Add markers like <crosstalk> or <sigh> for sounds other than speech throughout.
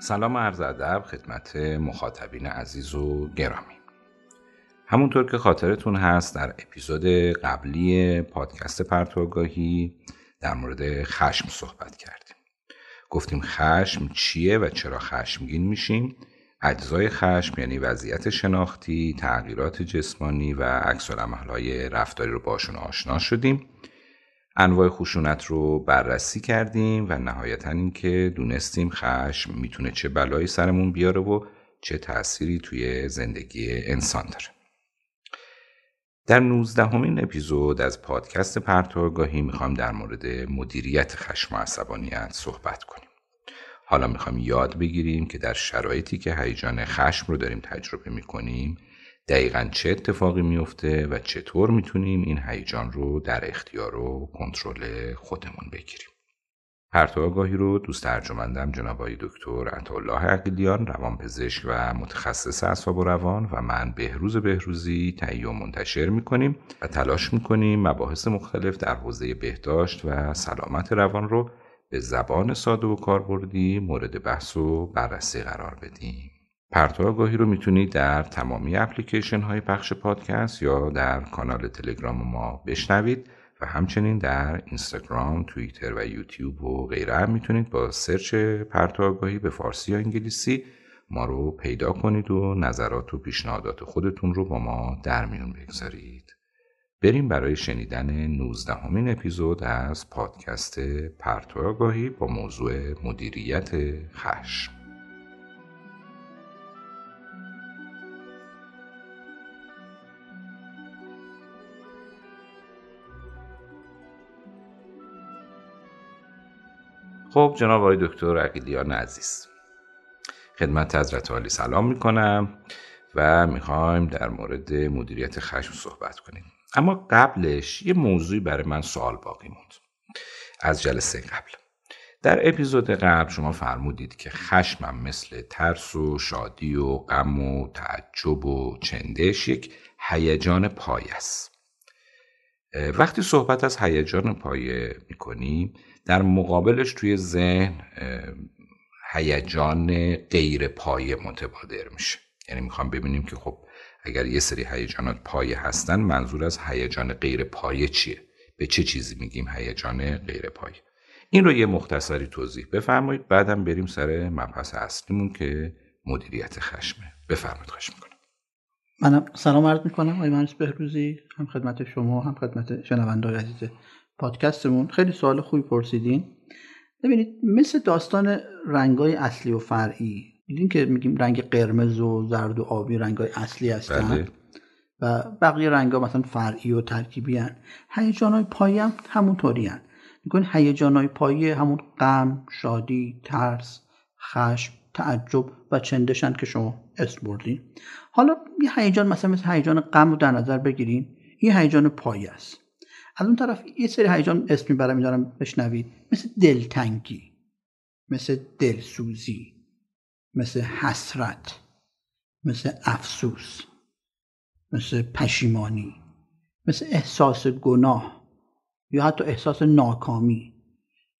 سلام عرض ادب خدمت مخاطبین عزیز و گرامی. همونطور که خاطرتون هست در اپیزود قبلی پادکست پرتوگاهی در مورد خشم صحبت کردیم. گفتیم خشم چیه و چرا خشمگین میشیم؟ اجزای خشم یعنی وضعیت شناختی تغییرات جسمانی و عکس های رفتاری رو باشون آشنا شدیم. انواع خشونت رو بررسی کردیم و نهایتا اینکه دونستیم خشم می‌تونه چه بلایی سرمون بیاره و چه تأثیری توی زندگی انسان داره. در نوزدهمین اپیزود از پادکست پرتوگاهی می‌خوام در مورد مدیریت خشم و عصبانیت صحبت کنیم. حالا می‌خوام یاد بگیریم که در شرایطی که هیجان خشم رو داریم تجربه می‌کنیم دقیقا چه اتفاقی میفته و چطور می‌تونیم این هیجان رو در اختیار و کنترل خودمون بگیریم؟ پرتو آگاهی رو دوست ترجمندم جناب آقای دکتر عطاالله عقیلیان روانپزشک و متخصص اعصاب و روان و من بهروز بهروزی تهیه و منتشر می‌کنیم و تلاش می‌کنیم مباحث مختلف در حوزه بهداشت و سلامت روان رو به زبان ساده و کاربردی مورد بحث و بررسی قرار بدیم. پرتو آگاهی رو می‌تونید در تمامی اپلیکیشن های پخش پادکست یا در کانال تلگرام ما بشنوید و همچنین در اینستاگرام، توییتر و یوتیوب و غیره هم می‌تونید با سرچ پرتو آگاهی به فارسی یا انگلیسی ما رو پیدا کنید و نظرات و پیشنهادات خودتون رو با ما در میون بگذارید. بریم برای شنیدن 19 همین اپیزود از پادکست پرتو آگاهی با موضوع مدیریت خشم. خب جناب آقای دکتر عقیلیان عزیز خدمت حضرت عالی سلام می‌کنم و می‌خوایم در مورد مدیریت خشم صحبت کنیم. اما قبلش یه موضوعی برای من سوال باقی موند. از جلسه قبل. در اپیزود قبل شما فرمودید که خشمم مثل ترس و شادی و غم و تعجب و چندش یک هیجان پای است. وقتی صحبت از هیجان پایه می‌کنیم در مقابلش توی ذهن هیجان غیر پایه متبادر میشه. یعنی می‌خوام ببینیم که خب اگر یه سری هیجانات پایه هستن منظور از هیجان غیر پایه چیه؟ به چه چیزی میگیم هیجان غیر پایه؟ این رو یه مختصری توضیح بفرمایید بعدم بریم سر مبحث اصلیمون که مدیریت خشمه. بفرمایید خواهش می‌کنم. منم سلام عرض می‌کنم. آقای مهندس بهروزی هم خدمت شما هم خدمت شنوندگان عزیز پادکستمون. خیلی سوال خوبی پرسیدین. ببینید مثل داستان رنگای اصلی و فرعی دیدین که میگیم رنگ قرمز و زرد و آبی رنگای اصلی هستن؟ بله. و بقیه رنگا مثلا فرعی و ترکیبی هن. هیجان های پایی هم همونطوری هن. میگن هیجان های پایی همون غم شادی ترس خشم تعجب و چندشن که شما اسم بردین. حالا یه هیجان مثلا مثل هیجان غم رو در نظر بگیریم این هیجان پایی است از اون طرف یه سری هیجان اسمی برای میدارم بشنوید. مثل دلتنگی مثل دلسوزی مثل حسرت مثل افسوس مثل پشیمانی مثل احساس گناه یا حتی احساس ناکامی.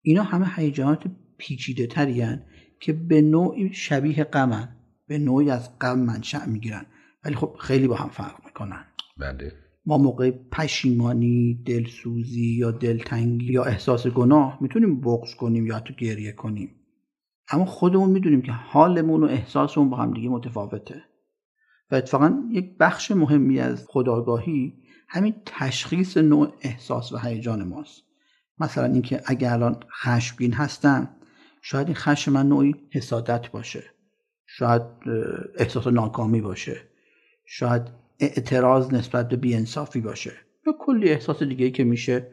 اینا همه هیجانات پیچیده تری که به نوعی شبیه غمن به نوعی از غم منشأ می‌گیرن. ولی خب خیلی با هم فرق می‌کنن. بله. ما موقع پشیمانی دلسوزی یا دلتنگی یا احساس گناه می‌تونیم بغض کنیم یا تو گریه کنیم. اما خودمون می‌دونیم که حالمون و احساسمون با هم دیگه متفاوته. و اتفاقا یک بخش مهمی از خداگاهی همین تشخیص نوع احساس و هیجان ماست. مثلا اینکه اگر الان خشمگین هستم شاید این خشم من نوعی حسادت باشه. شاید احساس ناکامی باشه. شاید اعتراض نسبت به بیانصافی باشه. یا کلی احساس دیگه ای که میشه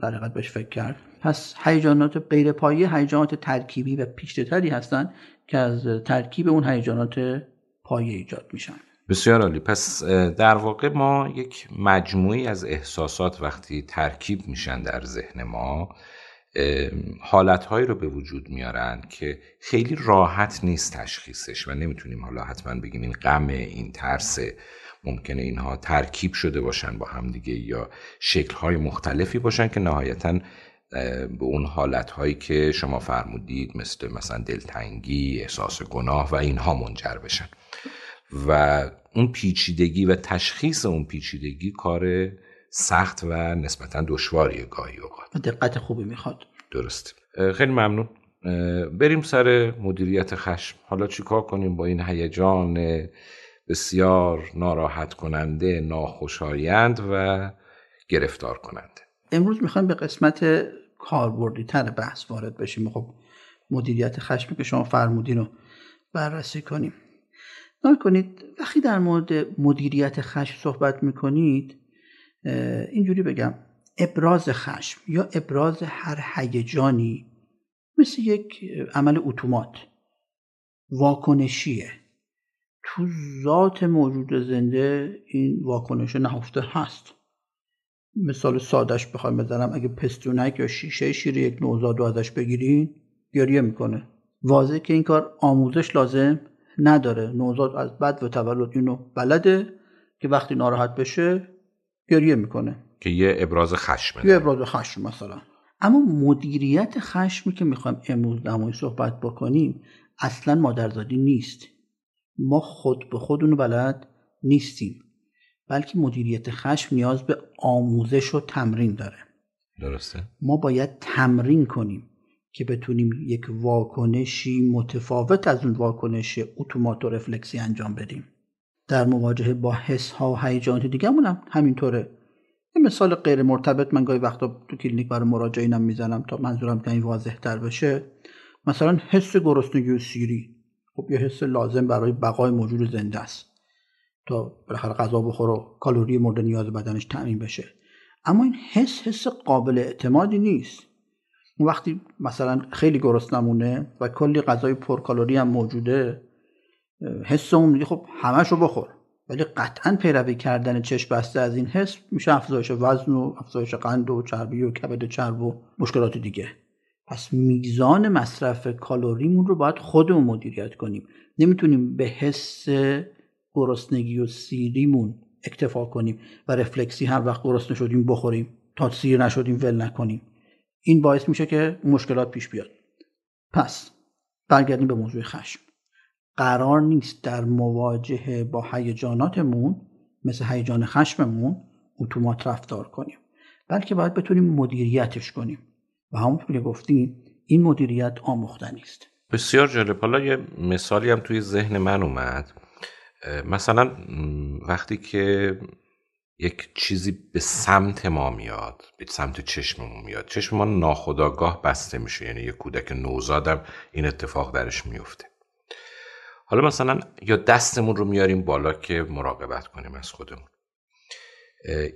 در حقیقت بهش فکر کرد. پس هیجانات غیر پایه هیجانات ترکیبی و پیچیده‌تری هستند که از ترکیب اون هیجانات پایه ایجاد میشن. بسیار عالی. پس در واقع ما یک مجموعی از احساسات وقتی ترکیب میشن در ذهن ما حالتهایی رو به وجود میارن که خیلی راحت نیست تشخیصش و نمی‌تونیم حالا حتما بگیم این غم این ترس ممکنه اینها ترکیب شده باشن با هم دیگه یا شکلهای مختلفی باشن که نهایتا به اون حالت هایی که شما فرمودید مثل مثلا دلتنگی احساس گناه و اینها منجر بشن. و اون پیچیدگی و تشخیص اون پیچیدگی کار سخت و نسبتا دشواریه گاهی اوقات. دقت خوبی می‌خواد. درست. خیلی ممنون. بریم سر مدیریت خشم. حالا چیکار کنیم با این هیجان بسیار ناراحت کننده ناخوشایند و گرفتار کننده امروز می‌خوایم به قسمت کاربردی تر بحث وارد بشیم. خب مدیریت خشمی که شما فرمودین رو بررسی کنیم. نام کنید وقتی در مورد مدیریت خشم صحبت می‌کنید اینجوری بگم ابراز خشم یا ابراز هر هیجانی مثل یک عمل اتومات واکنشیه. تو ذات موجود زنده این واکنش نهفته هست. مثال سادش بخوایم بزنم. اگه پستونک یا شیشه شیر یک نوزاد رو ازش بگیرین گریه می‌کنه. واضح که این کار آموزش لازم نداره. نوزاد از بد و تولد اینو بلده که وقتی ناراحت بشه گریه می‌کنه. که یه ابراز خشمه یه ابراز خشم مثلا. اما مدیریت خشمی که می‌خوایم امروز نمایی صحبت بکنیم اصلا مادرزادی نیست. ما خود به خودونو بلد نیستیم بلکه مدیریت خشم نیاز به آموزش و تمرین داره. درسته؟ ما باید تمرین کنیم که بتونیم یک واکنشی متفاوت از اون واکنش اتومات و رفلکسی انجام بدیم. در مواجهه با حس ها و هیجانات دیگه هم همینطوره. یه مثال غیر مرتبط من گاهی وقتا تو کلینیک برای مراجعینم می‌زنم تا منظورم که این واضح تر بشه. مثلا حس گرسنگی و سیری. خب یه حس لازم برای بقای موجود زنده است. تا بالاخره غذا بخور و کالری مورد نیاز بدنش تأمین بشه. اما این حس حس قابل اعتمادی نیست. وقتی مثلا خیلی نمونه و کلی غذای پرکالری هم موجوده حس اون میگه خب همش بخور. ولی قطعا پیروی کردن چشم بسته از این حس میشه افزایش وزن و افزایش قند و چربی و کبد چرب و مشکلات دیگه. پس میزان مصرف کالریمون رو باید خودمون مدیریت کنیم. نمی‌تونیم به حس گرسنگی و سیریمون اکتفا کنیم و رفلکسی هر وقت گرسنه شدیم بخوریم. تا سیر نشدیم ول نکنیم. این باعث میشه که مشکلات پیش بیاد. پس برگردیم به موضوع خشم. قرار نیست در مواجهه با هیجاناتمون مثل هیجان خشممون اتومات رفتار کنیم. بلکه باید بتونیم مدیریتش کنیم. و همونطور که گفتیم این مدیریت آموختنی است. بسیار جالب. حالا یه مثالی هم توی ذهن من اومد. مثلا وقتی که یک چیزی به سمت ما میاد به سمت چشممون میاد چشم ما ناخداگاه بسته میشه یعنی یه کودک نوزادم این اتفاق درش میفته. حالا مثلا یا دستمون رو میاریم بالا که مراقبت کنیم از خودمون.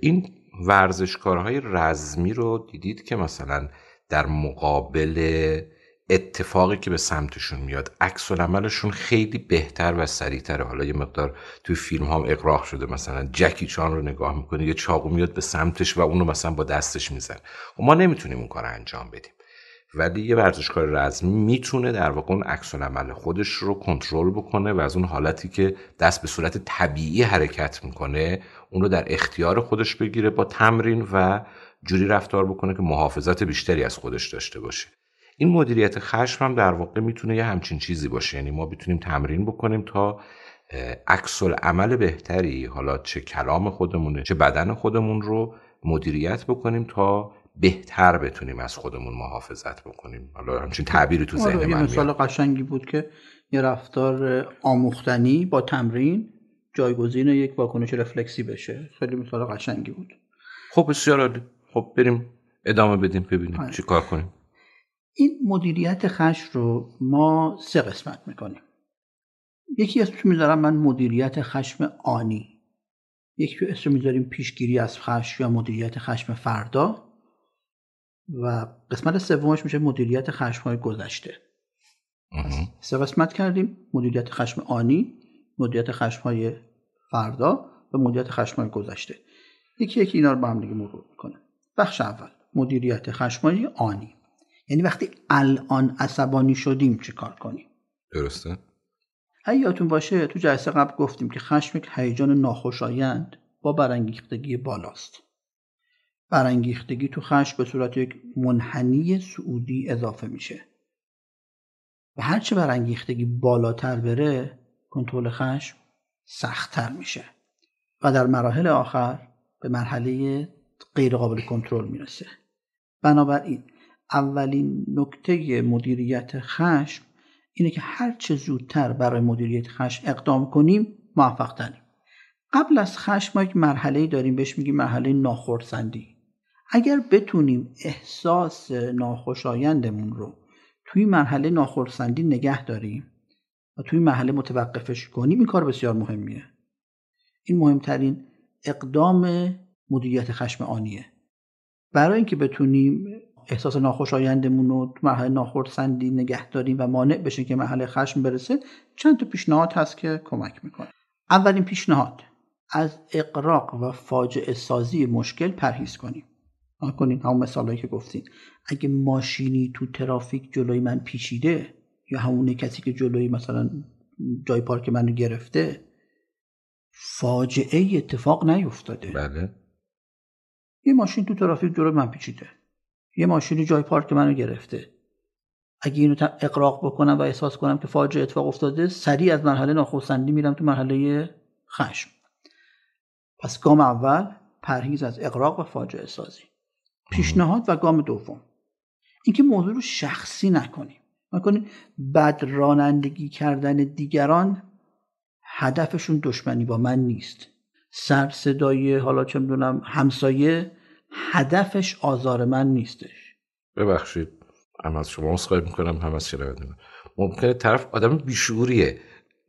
این ورزشکارهای رزمی رو دیدید که مثلا در مقابل اتفاقی که به سمتشون میاد. عکس عملشون خیلی بهتر و سریعتره. حالا یه مقدار توی فیلم هم اقراق شده. مثلا جکی چان رو نگاه می‌کنه یه چاقو میاد به سمتش و اونو مثلا با دستش میزن و خب ما نمی‌تونیم اون کار انجام بدیم. ولی یه ورزشکار رزمی می‌تونه در واقع اون عکس عمل خودش رو کنترل بکنه و از اون حالتی که دست به صورت طبیعی حرکت می‌کنه اون رو در اختیار خودش بگیره با تمرین و جوری رفتار بکنه که محافظت بیشتری از خودش داشته باشه. این مدیریت خشم هم در واقع می‌تونه یه همچین چیزی باشه. یعنی ما بتونیم تمرین بکنیم تا عکس عمل بهتری حالا چه کلام خودمونه چه بدن خودمون رو مدیریت بکنیم تا بهتر بتونیم از خودمون محافظت بکنیم. حالا همچین تعبیری تو ذهن آره، من مثال قشنگی بود که یه رفتار آموختنی با تمرین جایگزین یک واکنش رفلکسی بشه. خیلی مثال قشنگی بود. خب بسیار خب بریم ادامه بدیم ببینیم آره. چی کار کنیم. این مدیریت خشم رو ما سه قسمت می‌کنیم. یکی اسمش می‌ذارم من مدیریت خشم آنی. یکی اسم می‌ذاریم پیشگیری از خشم یا مدیریت خشم فردا. و قسمت سومش میشه مدیریت خشم های گذشته سه قسمت کردیم. مدیریت خشم آنی مدیریت خشم های فردا و مدیریت خشم های گذشته. یکی یکی اینا رو با هم دیگه مرور می‌کنه بخش اول مدیریت خشم های آنی. یعنی وقتی الان عصبانی شدیم چه کار کنیم؟ درسته. یادتون باشه تو جلسه قبل گفتیم که خشم یک هیجان ناخوشایند با برانگیختگی بالاست. برانگیختگی تو خشم به صورت یک منحنی سعودی اضافه میشه. و هرچه برانگیختگی بالاتر بره کنترل خشم سختتر میشه. و در مراحل آخر به مرحله غیر قابل کنترل می‌رسه. بنابراین اولین نکته مدیریت خشم اینه که هر چه زودتر برای مدیریت خشم اقدام کنیم موفق تریم قبل از خشم ما یک مرحله داریم بهش میگیم مرحله ناخرسندی. اگر بتونیم احساس ناخوشایندمون رو توی مرحله ناخرسندی نگه داریم و توی مرحله متوقفش کنیم این کار بسیار مهمیه. این مهمترین اقدام مدیریت خشم آنیه. برای اینکه بتونیم احساس ناخوشایندمون رو تو مرحله ناخرسندی نگه داریم و مانع بشه که مرحله خشم برسه چند تا پیشنهاد هست که کمک می‌کنه. اولین پیشنهاد از اقراق و فاجعه سازی مشکل پرهیز کنیم. کنین همون مثالهایی که گفتین. اگه ماشینی تو ترافیک جلوی من پیچیده یا همون کسی که جلوی مثلا جای پارک منو گرفته فاجعه اتفاق نیفتاده. بله. یه ماشین تو ترافیک جلوی من پیچیده. یه ماشینی جای پارک منو گرفته. اگه اینو اقراق بکنم و احساس کنم که فاجعه اتفاق افتاده سریع از مرحله ناخوسندی میرم تو مرحله خشم. پس گام اول پرهیز از اقراق و فاجعه سازی. پیشنهاد و گام دوم. اینکه موضوع رو شخصی نکنیم. نکنیم بد رانندگی کردن دیگران هدفشون دشمنی با من نیست. سر صدای حالا چه می‌دونم همسایه هدفش آزار من نیستش. ببخشید هم از شما اصخایی می‌کنم هم از شنونده ممکنه طرف آدم بیشوریه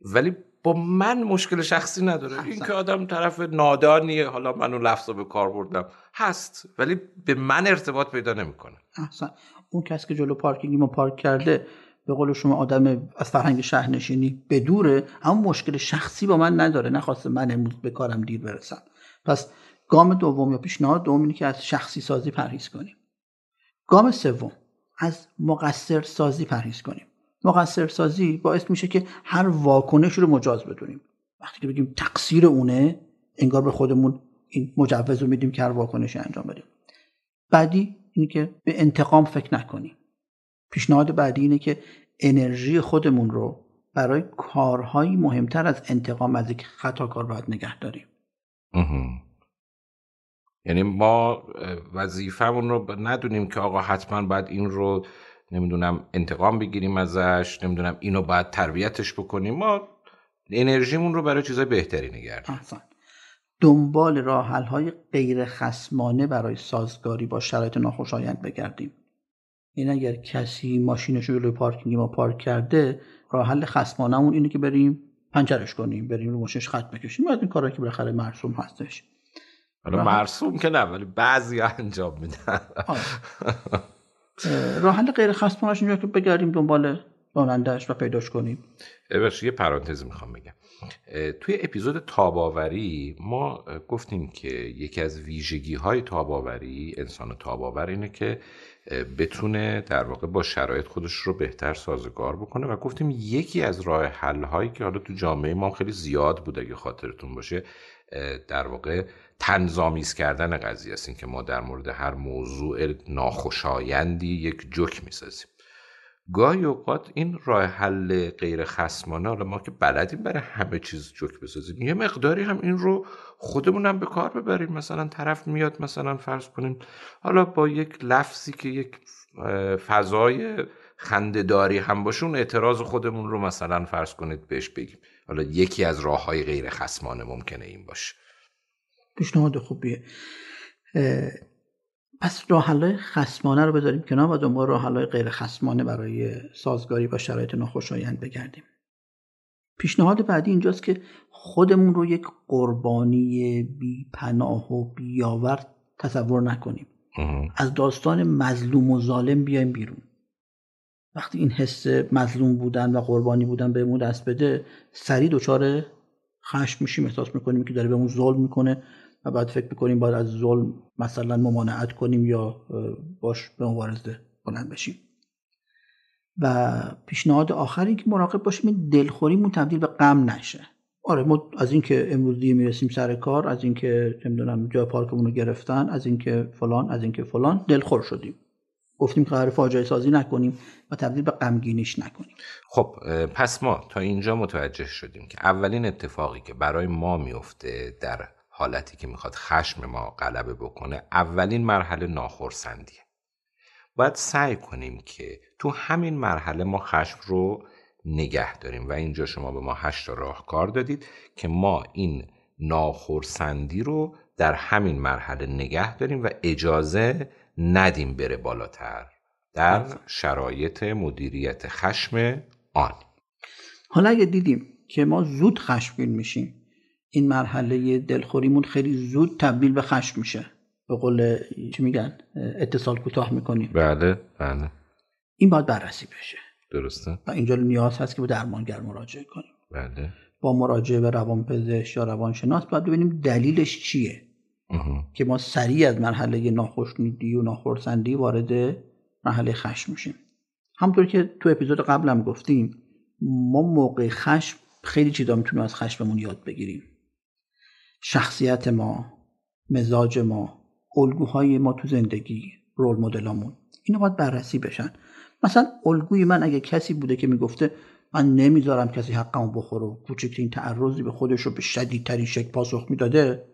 ولی با من مشکل شخصی نداره. این که آدم طرف نادانیه حالا منو لفظ به کار بردم. هست ولی به من ارتباط پیدا نمی‌کنه. احسن اون کسی که جلو پارکینگی ما پارک کرده به قول شما آدم از فرهنگ شهرنشینی بدوره اما مشکل شخصی با من نداره. نخواسته من امروز به کارم دیر برسم. پس گام دوم یا پیشنهاد دوم اینه که از شخصی سازی پرهیز کنیم. گام سوم از مقصر سازی پرهیز کنیم. مقصر سازی باعث میشه که هر واکنش رو مجاز بدونیم. وقتی که بگیم تقصیر اونه انگار به خودمون این مجوز رو میدیم که هر واکنش انجام بدیم. بعدی اینه که به انتقام فکر نکنیم. پیشنهاد بعدی اینه که انرژی خودمون رو برای کارهایی مهمتر از انتقام از یک خطاکار باید نگه داریم. یعنی ما وظیفهمون رو ندونیم که آقا حتما باید این رو نمی‌دونم انتقام بگیریم ازش نمی‌دونم اینو باید تربیتش بکنیم. ما انرژیمون رو برای چیزای بهتری نگردیم دنبال راه های غیر خسمانه برای سازگاری با شرایط ناخوشایند بگردیم. این اگر کسی ماشینش رو پارکینگ ما پارک کرده راه حل خصمانمون اینه که بریم پنچرش کنیم بریم رو ماشینش خط بکشیم. بعد این کارا که بالاخره مرسوم هستش. حالا مرسوم که نه ولی بعضی انجام میدن. راه حل غیر خصمانش اینجا که بگردیم دنبال رانندهش و پیداش کنیم. ببخشید یه پرانتز می‌خوام بگم. توی اپیزود تاباوری ما گفتیم که یکی از ویژگی های تاباوری انسان تاباور اینه که بتونه در واقع با شرایط خودش رو بهتر سازگار بکنه و گفتیم یکی از راه حل هایی که حالا تو جامعه ما خیلی زیاد بود اگه خاطرتون باشه در واقع تنظامیز کردن قضیه است. این که ما در مورد هر موضوع ناخوشایندی یک جوک می‌سازیم. گاهی اوقات این راه حل غیر خصمانه حالا ما که بلدیم برای همه چیز جوک بسازیم یه مقداری هم این رو خودمون هم به کار ببریم. مثلا طرف میاد مثلا فرض کنیم حالا با یک لفظی که یک فضای خندهداری هم باشه اون اعتراض خودمون رو مثلا فرض کنید بهش بگیم. حالا یکی از راه های غیر خصمانه ممکنه این باشه. پیشنهاد خوبیه. پس راه خصمانه رو بذاریم کنار و دنبال راه غیر خصمانه برای سازگاری با شرایط ناخوشایند بگردیم. پیشنهاد بعدی اینجاست که خودمون رو یک قربانی بی پناه و بیاور تصور نکنیم. از داستان مظلوم و ظالم بیایم بیرون. وقتی این حس مظلوم بودن و قربانی بودن بهمون دست بده سریع دچار خشم میشیم. احساس می‌کنیم که داره بهمون ظلم می‌کنه. و بعد فکر می‌کنیم باید از ظلم مثلا ممانعت کنیم یا باش به مبارزه بلند بشیم. و پیشنهاد آخری که مراقب باشیم این دلخوریمون تبدیل به غم نشه. آره ما از اینکه امروز دیگه می‌رسیم سر کار از اینکه نمی‌دونم جای پارکمون رو گرفتن از اینکه فلان از اینکه فلان دلخور شدیم. گفتیم که قرار فاجعه سازی نکنیم و تبدیل به غمگینیش نکنیم. خب پس ما تا اینجا متوجه شدیم که اولین اتفاقی که برای ما میفته در حالتی که می‌خواد خشم ما غلبه بکنه اولین مرحله ناخرسندیه. باید سعی کنیم که تو همین مرحله ما خشم رو نگه داریم و اینجا شما به ما هشت راهکار دادید که ما این ناخرسندی رو در همین مرحله نگه داریم و اجازه ندیم بره بالاتر در شرایط مدیریت خشم آن. حالا اگه دیدیم که ما زود خشمگین میشیم این مرحله دلخوریمون خیلی زود تبدیل به خشم میشه. به قول چی میگن؟ اتصال کوتاه می‌کنیم. بله بله. این باید بررسی بشه. درسته. و اینجا نیاز هست که به درمانگر مراجعه کنیم. بله. با مراجعه به روانپزشک یا روانشناس باید ببینیم دلیلش چیه. که ما سریع از مرحله ناخشنودی و ناخرسندی وارد مرحله خشم میشیم. همطور که تو اپیزود قبلم گفتیم ما موقع خشم خیلی چیزا می‌تونیم از خشممون یاد بگیریم. شخصیت ما مزاج ما الگوهای ما تو زندگی رول مدلامون. اینا باید بررسی بشن. مثلا الگوی من اگه کسی بوده که می‌گفته من نمی‌ذارم کسی حقمو بخوره و کوچکترین تعرضی به خودش رو به شدیدترین شکل پاسخ می‌داده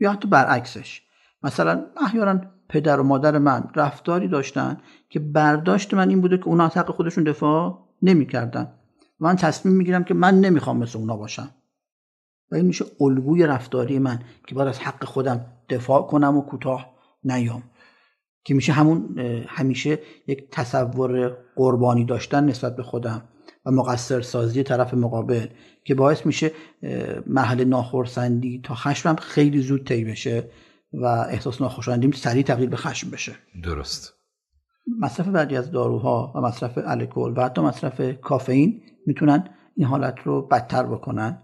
یا حتی برعکسش. مثلا احیانا پدر و مادر من رفتاری داشتن که برداشت من این بوده که اونا از حق خودشون دفاع نمی‌کردن. من تصمیم می‌گیرم که من نمی‌خوام مثل اونا باشم. و این میشه الگوی رفتاری من که باید از حق خودم دفاع کنم و کوتاه نیام. که میشه همون همیشه یک تصور قربانی داشتن نسبت به خودم و مقصر سازی طرف مقابل که باعث میشه محل ناخرسندی تا خشمم خیلی زود طی بشه و احساس ناخوشایندیم سریع تبدیل به خشم بشه. درست. مصرف بعدی از داروها و مصرف الکل و حتی مصرف کافئین می‌تونن این حالت رو بدتر بکنن.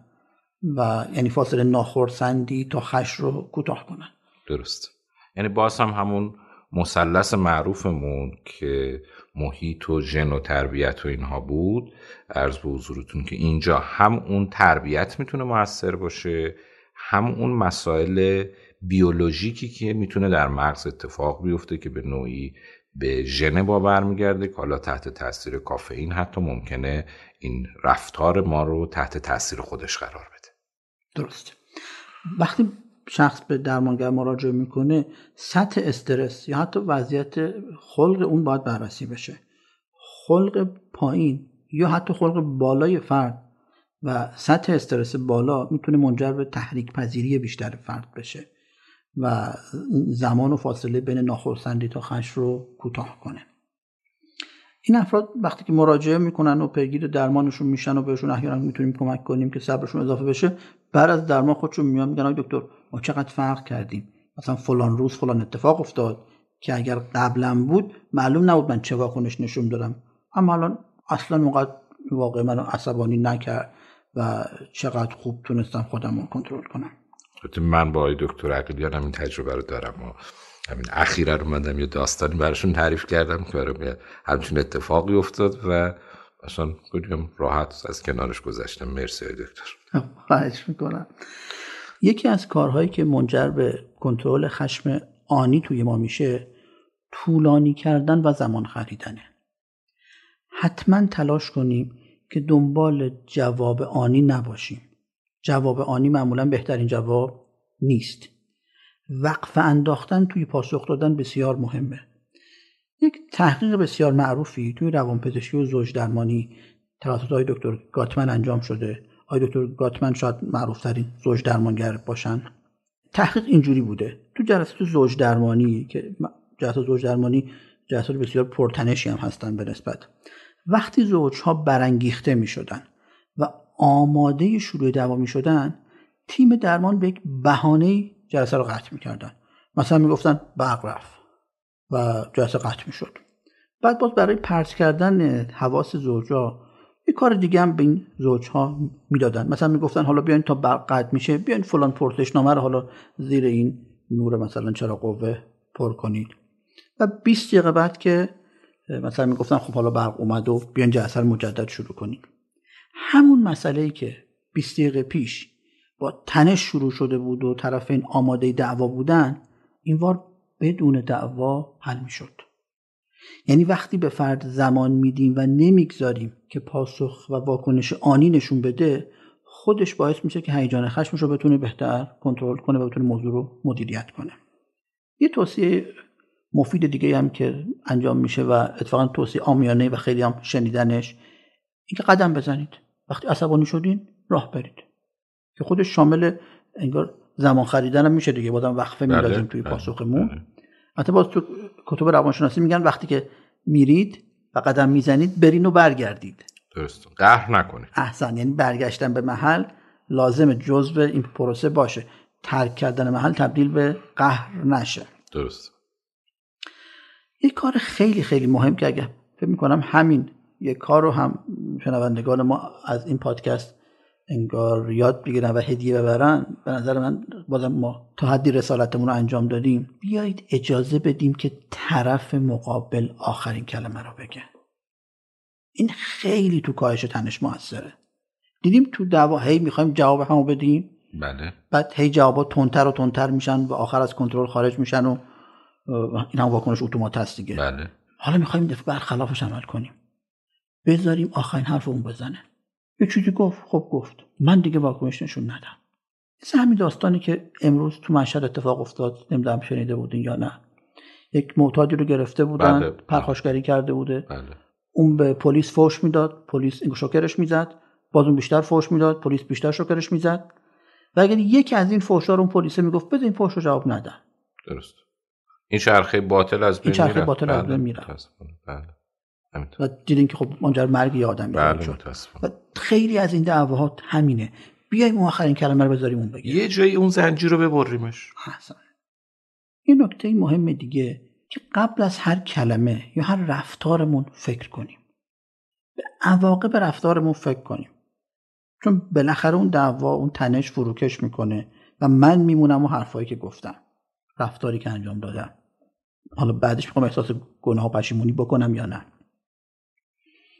و یعنی فاصله ناخرسندی تا خش رو کوتاه کنن. درست. یعنی باز هم همون مثلث معروفمون که محیط و ژن و تربیت و اینها بود. عرض به حضورتون که اینجا هم اون تربیت می‌تونه موثر باشه هم اون مسائل بیولوژیکی که می‌تونه در مغز اتفاق بیفته که به نوعی به ژن با برمیگرده که حالا تحت تاثیر کافئین حتی ممکنه این رفتار ما رو تحت تاثیر خودش قرار بده. درسته وقتی شخص به درمانگر مراجعه می‌کنه سطح استرس یا حتی وضعیت خلق اون باید بررسی بشه. خلق پایین یا حتی خلق بالای فرد و سطح استرس بالا می‌تونه منجر به تحریک پذیری بیشتر فرد بشه و زمان و فاصله بین ناخرسندی تا خش رو کوتاه کنه. این افراد وقتی که مراجعه می‌کنن و پیگیر درمانشون میشن و بهشون احیانا می‌تونیم کمک کنیم که صبرشون اضافه بشه بعد از درمان خودشون میان میگن دکتر ما چقدر فرق کردیم؟ مثلا فلان روز فلان اتفاق افتاد که اگر قبلا بود معلوم نبود من چه واکنش نشون دادم. اما الان اصلا موقع واقع منو عصبانی نکرد و چقدر خوب تونستم خودم رو کنترل کنم. من با دکتر عقیلیان هم این تجربه رو دارم و همین اخیرا اومدم یه داستانی براشون تعریف کردم که برای همچین اتفاقی افتاد و اصلا راحت از کنارش گذشتم. مرسی دکتر. <laughs> خواهش می‌کنم. یکی از کارهایی که منجر به کنترل خشم آنی توی ما میشه طولانی کردن و زمان خریدنه. حتما تلاش کنیم که دنبال جواب آنی نباشیم. جواب آنی معمولا بهترین جواب نیست. وقف انداختن توی پاسخ دادن بسیار مهمه. یک تحقیق بسیار معروفی توی روانپزشکی و زوج درمانی توسط آقای دکتر گاتمن انجام شده. آقای دکتر گاتمن شاید معروفترین زوج درمانگر باشن. تحقیق اینجوری بوده. تو جلسات زوج درمانی که جلسات زوج درمانی جلسات بسیار پرتنشی هم هستن به نسبت. وقتی زوجها برانگیخته می شدن و آماده شروع دعوا می شدن تیم درمان به یک بهانه جلسه رو قطع می‌کردن. مثلا می‌گفتن برق رفت و جلسه قطع می‌شد. بعد باز برای پرت کردن حواس زوجا یه کار دیگه هم به این زوجها می‌دادن. مثلا می‌گفتن حالا بیاین تا برق میشه بیاین فلان پرسشنامه رو حالا زیر این نور مثلا چرا قوه پر کنید. و 20 دقیقه بعد که مثلا می‌گفتن خب حالا برق اومد و بیاین جلسه مجدد شروع کنید. همون مسئله ای که 20 دقیقه پیش با تنش شروع شده بود و طرفین آماده دعوا بودن این بار بدون دعوا حل می‌شد. یعنی وقتی به فرد زمان میدیم و نمی‌گذاریم که پاسخ و واکنش آنی نشون بده خودش باعث میشه که هیجان خشمش رو بتونه بهتر کنترل کنه و بتونه موضوع رو مدیریت کنه. یه توصیه مفید دیگه هم که انجام میشه و اتفاقا توصیه آمیانه و خیلی هم شنیدنش اینکه قدم بزنید. وقتی عصبانی شدین راه برید. که خودش شامل انگار زمان خریدن هم میشه دیگه. بازم وقفه بله، میندازیم توی بله، پاسخمون. بله. البته باز تو کتب روانشناسی میگن وقتی که میرید و قدم می‌زنید برین و برگردید. درست قهر نکنید. احسن یعنی برگشتن به محل لازم جزء این پروسه باشه. ترک کردن محل تبدیل به قهر نشه. درست. یک کار خیلی خیلی مهم که اگه فکر می‌کنم همین یک کار رو هم شنوندگان ما از این پادکست انگار یاد بگیرن و هدیه ببرن به نظر من بازم ما تا حدی رسالتمون رو انجام دادیم. بیایید اجازه بدیم که طرف مقابل آخرین کلمه رو بگه. این خیلی تو کاهش تنش موثره. دیدیم تو دعوا هی می‌خوایم جواب همو بدیم. بله. بعد هی جوابات تندتر و تندتر میشن و آخر از کنترل خارج میشن و این هم واکنش اتومات هست دیگه. بله. حالا می‌خوایم دفعه برخلافش عمل کنیم. بذاریم آخرین حرف اون بزنه. یه چیزی گفت خب گفت. من دیگه واکنش نشون ندم. مثل همین داستانی که امروز تو مشهد اتفاق افتاد نمی‌دونم شنیده بودین یا نه. یک معتادی رو گرفته بودن بله. پرخاشگری کرده بوده. بله. اون به پلیس فوش می‌داد پلیس شوکرش می‌زد. باز اون بیشتر فوش می‌داد پلیس بیشتر شوکرش می‌زد. و اگر یکی از این فوشا رو اون پلیس می‌گفت بده این فوش رو جواب ندن درست. این چرخه باطل از بین این چرخه. باطل از بله، بین میره. بله. و دیدین که خب منجر مرگ یه آدمی بله شد. و خیلی از این دعواها همینه. بیایم اون آخرین کلمه رو بذاریم اون بگه یه جایی اون زنجیر رو ببریمش. احسن یه نکته مهم دیگه که قبل از هر کلمه یا هر رفتارمون فکر کنیم. به عواقب رفتارمون فکر کنیم. چون بالاخره اون دعوا اون تنش فروکش می‌کنه و من میمونم و حرفایی که گفتم. رفتاری که انجام دادم. حالا بعدش می‌خوام احساس گناه و پشیمونی بکنم یا نه.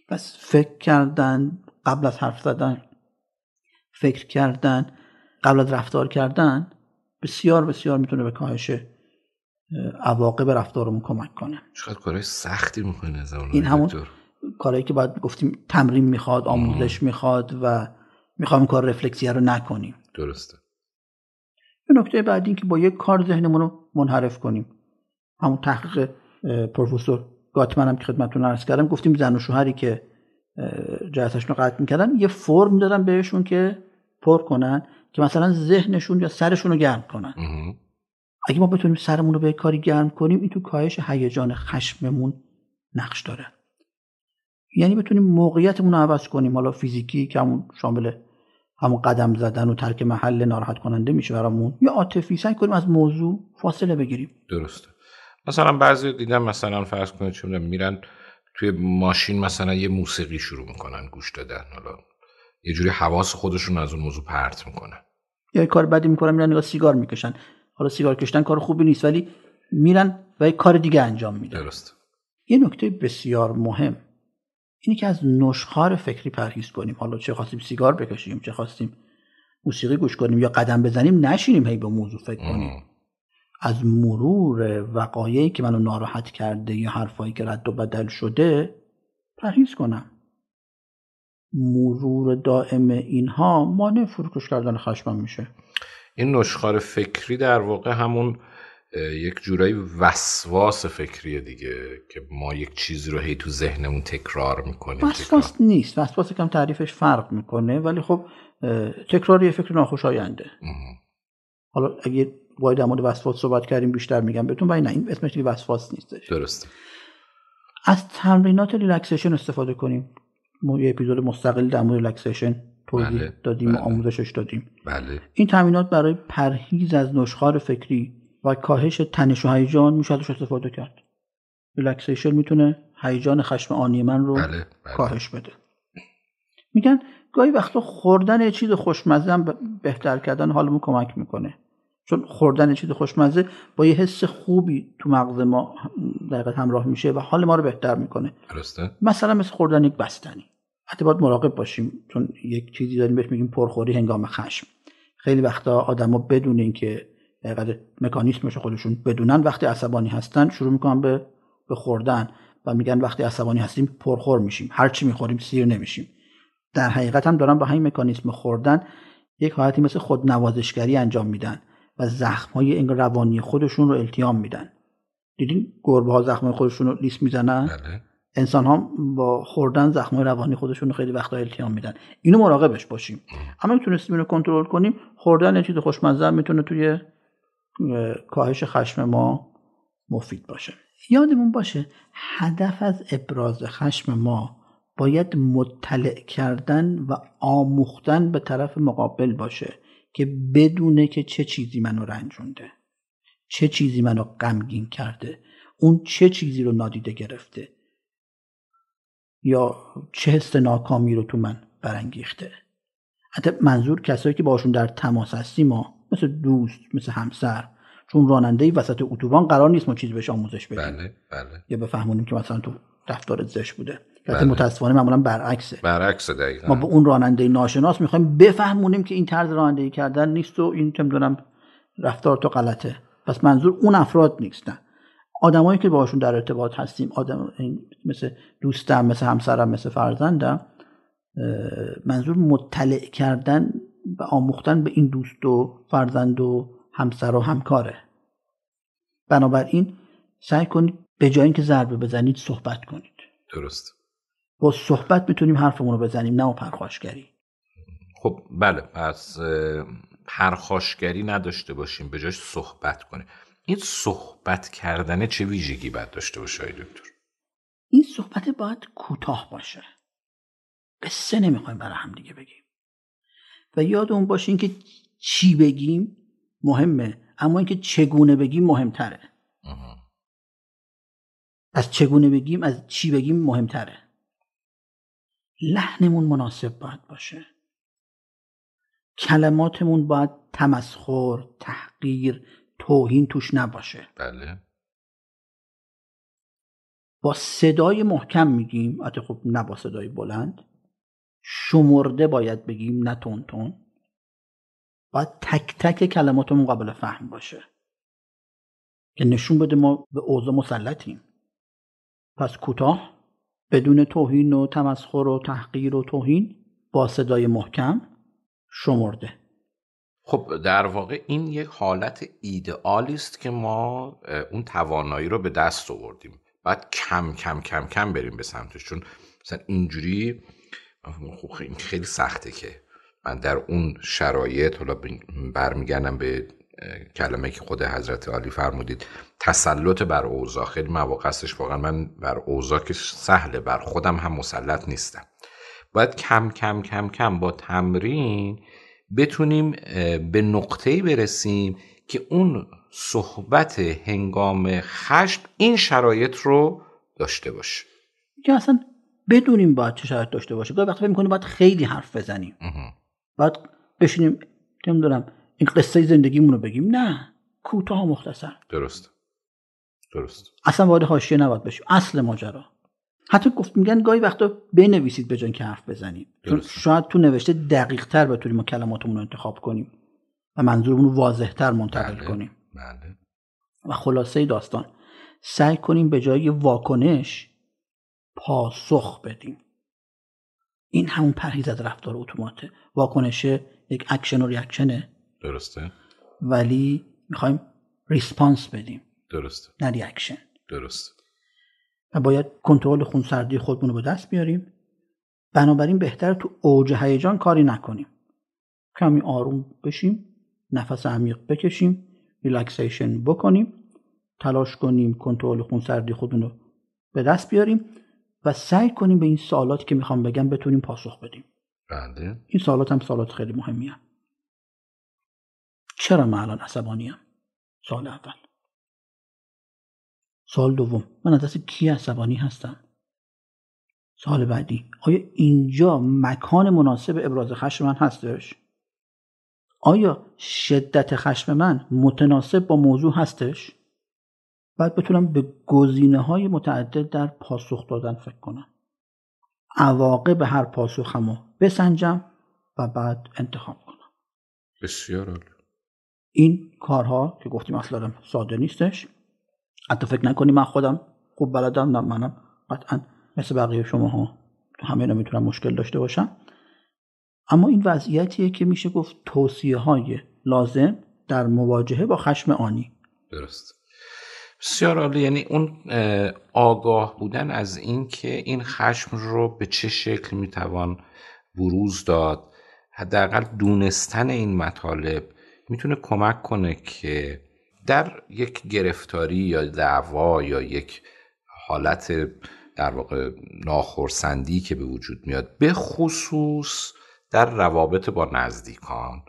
پس فکر کردن قبل از حرف زدن فکر کردن قبل از رفتار کردن بسیار بسیار می‌تونه به کاهش اه، عواقب رفتارمون کمک کنه. چقدر کارهای سختی می‌کنه زمان این همون. کارهایی که باید گفتیم تمرین می‌خواد آموزش می‌خواد و می‌خوایم این کار رفلکسیه رو نکنیم. درسته. یه نکته بعدی این که با یک کار ذهنمون رو منحرف کنیم. همون تحقیق پروفسور گاتمن هم که خدمتتون عرض کردم گفتیم زن و شوهری که جلسهشون رو قطع می‌کردن یه فرم دادن بهشون که پر کنن که مثلا ذهنشون یا سرشون رو گرم کنن. اگه ما بتونیم سرمون رو به کاری گرم کنیم این تو کاهش هیجان خشممون نقش داره. یعنی بتونیم موقعیتمون رو عوض کنیم. حالا فیزیکی که همون شامل همون قدم زدن و ترک محل ناراحت کننده میشه برامون یا عاطفی سعی کنیم از موضوع فاصله بگیریم. درسته. مثلا بعضی دیدم مثلا فرض کنید می‌دونم میرن توی ماشین مثلا یه موسیقی شروع می‌کنن گوش دادن حالا یه جوری حواس خودشون از اون موضوع پرت می‌کنن. یا یه کار بدی می‌کنن میرن نگاه سیگار می‌کشن. حالا سیگار کشتن کار خوبی نیست ولی میرن و یک کار دیگه انجام میدن. درست. یه نکته بسیار مهم اینه که از نشخار فکری پرهیز کنیم. حالا چه خواستیم سیگار بکشیم چه خواستیم موسیقی گوش کنیم یا قدم بزنیم نشینیم هی به موضوع فکر کنیم. از مرور وقایعی که منو ناراحت کرده یا حرفایی که رد و بدل شده پرهیز کنم. مرور دائم اینها مانع فروکش کردن خشمم میشه. این نشخوار فکری در واقع همون یک جورایی وسواس فکریه دیگه که ما یک چیزی رو هی تو ذهنمون تکرار می‌کنیم وسواس نیست. وسواس کم تعریفش فرق می‌کنه ولی خب تکرار یه فکر ناخوشاینده. حالا اگه باید در مورد وسواس صحبت کردیم بیشتر میگم بهتون ولی نه این اسمش دیگه وسواس نیستش درسته. از تمرینات relaxation استفاده کنیم. ما یه اپیزود مستقل در مورد relaxation توضیح بله، دادیم و بله. آموزشش دادیم. بله. این تمرینات برای پرهیز از نشخوار فکری و کاهش تنش و هیجان میشه ازش استفاده کرد. ریلکسیشن می‌تونه هیجان خشم آنی من رو بله بله. کاهش بده. میگن گاهی وقتا خوردن یه چیز خوشمزه هم بهتر کردن حالمون کمک می‌کنه. چون خوردن چیز خوشمزه با یه حس خوبی تو مغز ما در همراه میشه و حال ما رو بهتر می‌کنه. درسته. مثلا مثل خوردن یک بستنی. حتی باید مراقب باشیم چون یک چیزی داریم بهش میگیم پرخوری هنگام خشم. خیلی وقتا آدما بدون اینکه مکانیسمش خودشون بدونن وقتی عصبانی هستن شروع می‌کنن به به خوردن و میگن وقتی عصبانی هستیم پرخور میشیم. هر چی می‌خوریم سیر نمیشیم. در حقیقت هم دارن با همین مکانیسم خوردن یک حالتی مثل خودنوازشگری انجام میدن. و زخم های این روانی خودشون رو التیام میدن. دیدین گربه ها زخم خودشون رو لیست می‌زنن؟ بله. انسان ها با خوردن زخم روانی خودشون رو خیلی وقتا التیام میدن. اینو مراقبش باشیم. اما می‌تونستیم اینو کنترل کنیم. خوردن چیز خوشمزه می‌تونه توی کاهش خشم ما مفید باشه. یادمون باشه هدف از ابراز خشم ما باید مطلع کردن و آموختن به طرف مقابل باشه. که بدونه که چه چیزی منو رنجونده چه چیزی منو غمگین کرده اون چه چیزی رو نادیده گرفته یا چه حس ناکامی رو تو من برانگیخته. حتی منظور کسایی که باشون در تماس هستیم ما مثل دوست مثل همسر چون راننده وسط اتوبان قرار نیست ما چیزی بهش آموزش بدیم. بله بله. یا بفهمونیم که مثلا تو رفتار زش بوده. بله. متاسفانه معمولا برعکسه. برعکس دقیقا. ما به اون راننده ناشناس می‌خوایم بفهمونیم که این طرز رانندگی کردن نیست و این چه می‌دونم رفتار تو غلطه. پس منظور اون افراد نیستن آدمایی که باشون در ارتباط هستیم آدم مثل دوستم مثل همسرم مثل فرزندم منظور مطلع کردن و آموختن به این دوست و فرزند و همسر و همکاره. بنابراین سعی کنید به جای اینکه ضربه بزنید صحبت کنید. درست. با صحبت می‌تونیم حرفمون رو بزنیم نه با پرخاشگری. خب بله پس پرخاشگری نداشته باشیم به جاش صحبت کنیم. این صحبت کردن چه ویژگی باید داشته باشه های دکتر؟ این صحبت باید کوتاه باشه. قصه نمی‌خوایم برای هم دیگه بگیم. و یادمون باشه اینکه چی بگیم مهمه اما اینکه چگونه بگیم مهمتره. از چگونه بگیم از چی بگیم مهمتره. لحنمون مناسب باید باشه. کلماتمون باید تمسخر تحقیر توهین توش نباشه. بله. با صدای محکم میگیم البته خب نه با صدای بلند. شمرده باید بگیم نه تون تون. باید تک تک کلماتمون قابل فهم باشه. که نشون بده ما به اوضاع مسلطیم. پس کوتاه. بدون توهین و تمسخر و تحقیر و توهین با صدای محکم شمرده. خب در واقع این یک حالت ایدئالی است که ما اون توانایی رو به دست آوردیم. بعد کم کم کم کم بریم به سمتش چون مثلا اینجوری خب خیلی سخته که من در اون شرایط حالا برمیگردم به کلمه که خود حضرت عالی فرمودید تسلط بر اوضاع. خیلی مواقع هستش واقعا من بر اوضاع که سهله بر خودم هم مسلط نیستم. باید کم کم کم کم با تمرین بتونیم به نقطه‌ای برسیم که اون صحبت هنگام خشم این شرایط رو داشته باشه. که اصلا بدونیم باید چه شرایط داشته باشه. گاهی وقتا فکر می‌کنیم باید خیلی حرف بزنیم. باید بشینیم نمی‌دونم این قصه زندگیمون رو بگیم. نه کوتاه و مختصر. درست. درست. اصلا وارد حاشیه نباید بشیم. اصل ماجرا. حتی گفت میگن گاهی وقتا بنویسید به که حرف بزنید. چون شاید تو نوشته دقیق تر بتونیم ما کلماتمون رو انتخاب کنیم و منظورمون رو واضح تر منتقل بله. کنیم. بله. و خلاصه داستان سعی کنیم به جای واکنش پاسخ بدیم. این همون پرهیز از رفتار اتوماته واکنش یک اکشن و reaction ه درسته؟ ولی می‌خوایم response بدیم. درسته. نه reaction درسته. و باید کنترل خونسردی خودمون رو به دست بیاریم. بنابراین بهتر تو اوج هیجان کاری نکنیم. کمی آروم بشیم نفس عمیق بکشیم relaxation بکنیم تلاش کنیم کنترل خونسردی خودمون رو به دست بیاریم و سعی کنیم به این سوالاتی که می‌خوام بگم بتونیم پاسخ بدیم. بله. این سوالات هم سوالات خیلی مهمی هم. چرا من الان عصبانیم؟ سوال اول. سوال دوم من از دست کی عصبانی هستم؟ سوال بعدی آیا اینجا مکان مناسب ابراز خشم من هستش آیا شدت خشم من متناسب با موضوع هستش؟ بعد بتونم به گزینه های متعدد در پاسخ دادن فکر کنم. عواقب هر پاسخمو بسنجم و بعد انتخاب کنم. بسیار عالی. این کارها که گفتیم اصلا ساده نیستش. حتی فکر نکنی من خودم خوب بلدم نه منم قطعا مثل بقیه شما ها همه اینا می‌تونم مشکل داشته باشم. اما این وضعیتیه که میشه گفت توصیه های لازم در مواجهه با خشم آنی. درست. بسیار عالی. یعنی اون آگاه بودن از این که این خشم رو به چه شکل می‌توان بروز داد؟ حداقل دونستن این مطالب می‌تونه کمک کنه که در یک گرفتاری یا دعوا یا یک حالت در واقع ناخرسندی که به وجود میاد به خصوص در روابط با نزدیکان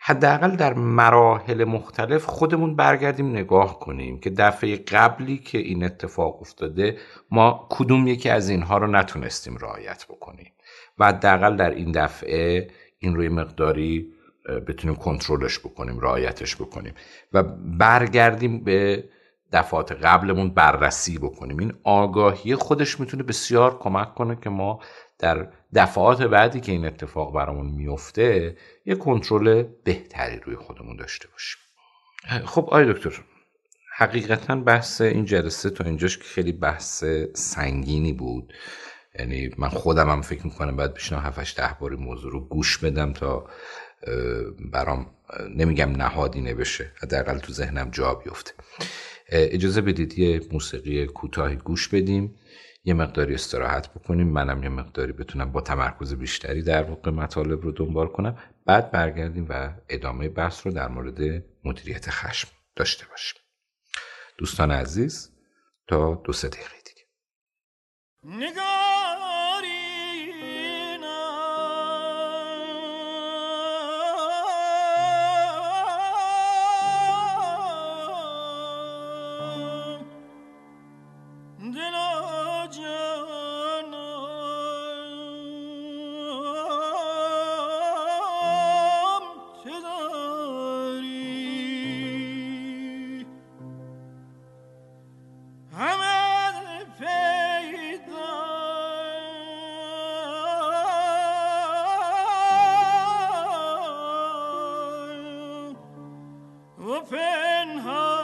حداقل در مراحل مختلف خودمون برگردیم نگاه کنیم که دفعه قبلی که این اتفاق افتاده ما کدوم یکی از اینها رو نتونستیم رعایت بکنیم. و حداقل در این دفعه این روی مقداری بتونیم کنترلش بکنیم رعایتش بکنیم و برگردیم به دفعات قبلمون بررسی بکنیم. این آگاهی خودش می‌تونه بسیار کمک کنه که ما در دفعات بعدی که این اتفاق برامون میفته یه کنترل بهتری روی خودمون داشته باشیم. خب آی دکتر حقیقتا بحث این جلسه تا اینجاش که خیلی بحث سنگینی بود. یعنی من خودم هم فکر می‌کنم باید بشنم 7 ده باری موضوع رو گوش بدم تا برام نمیگم نهادینه بشه حداقل تو ذهنم جا بیفته. اجازه بدید یه موسیقی کوتاهی گوش بدیم یه مقداری استراحت بکنیم منم یه مقداری بتونم با تمرکز بیشتری در واقع مطالب رو دنبال کنم. بعد برگردیم و ادامه بحث رو در مورد مدیریت خشم داشته باشیم. دوستان عزیز تا دو سه دقیقه دیگه. خب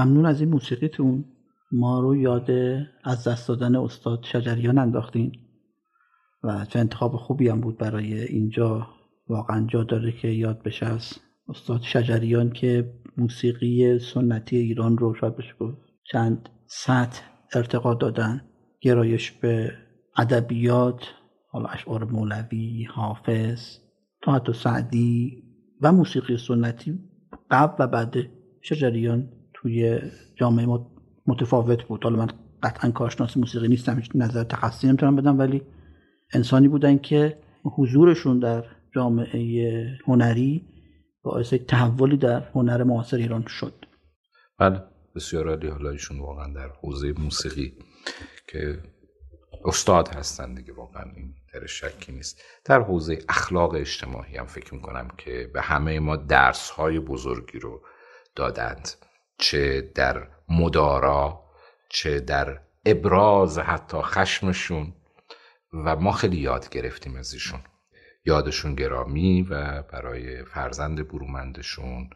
ممنون از این موسیقیتون. ما رو یاد از دست دادن استاد شجریان انداختین و چه انتخاب خوبی هم بود برای اینجا. واقعا جا داره که یاد بشه از استاد شجریان که موسیقی سنتی ایران رو شاید بشه چند سطح ارتقا دادن. گرایش به ادبیات حالا اشعار مولوی حافظ تا حتی سعدی و موسیقی سنتی قبل و بعد شجریان توی جامعه متفاوت بود. حالا من قطعا کارشناس موسیقی نیستم نظر تخصصی نمی‌تونم بدم ولی انسانی بودن که حضورشون در جامعه هنری باعث تحولی در هنر معاصر ایران شد. بله بسیار عالی. حالا ایشون واقعا در حوزه موسیقی که استاد هستن دیگه واقعا این در شکی نیست. در حوزه اخلاق اجتماعی هم فکر می‌کنم که به همه ما درس های بزرگی رو دادند. چه در مدارا چه در ابراز حتی خشمشون. و ما خیلی یاد گرفتیم از ایشون یادشون گرامی و برای فرزند برومندشون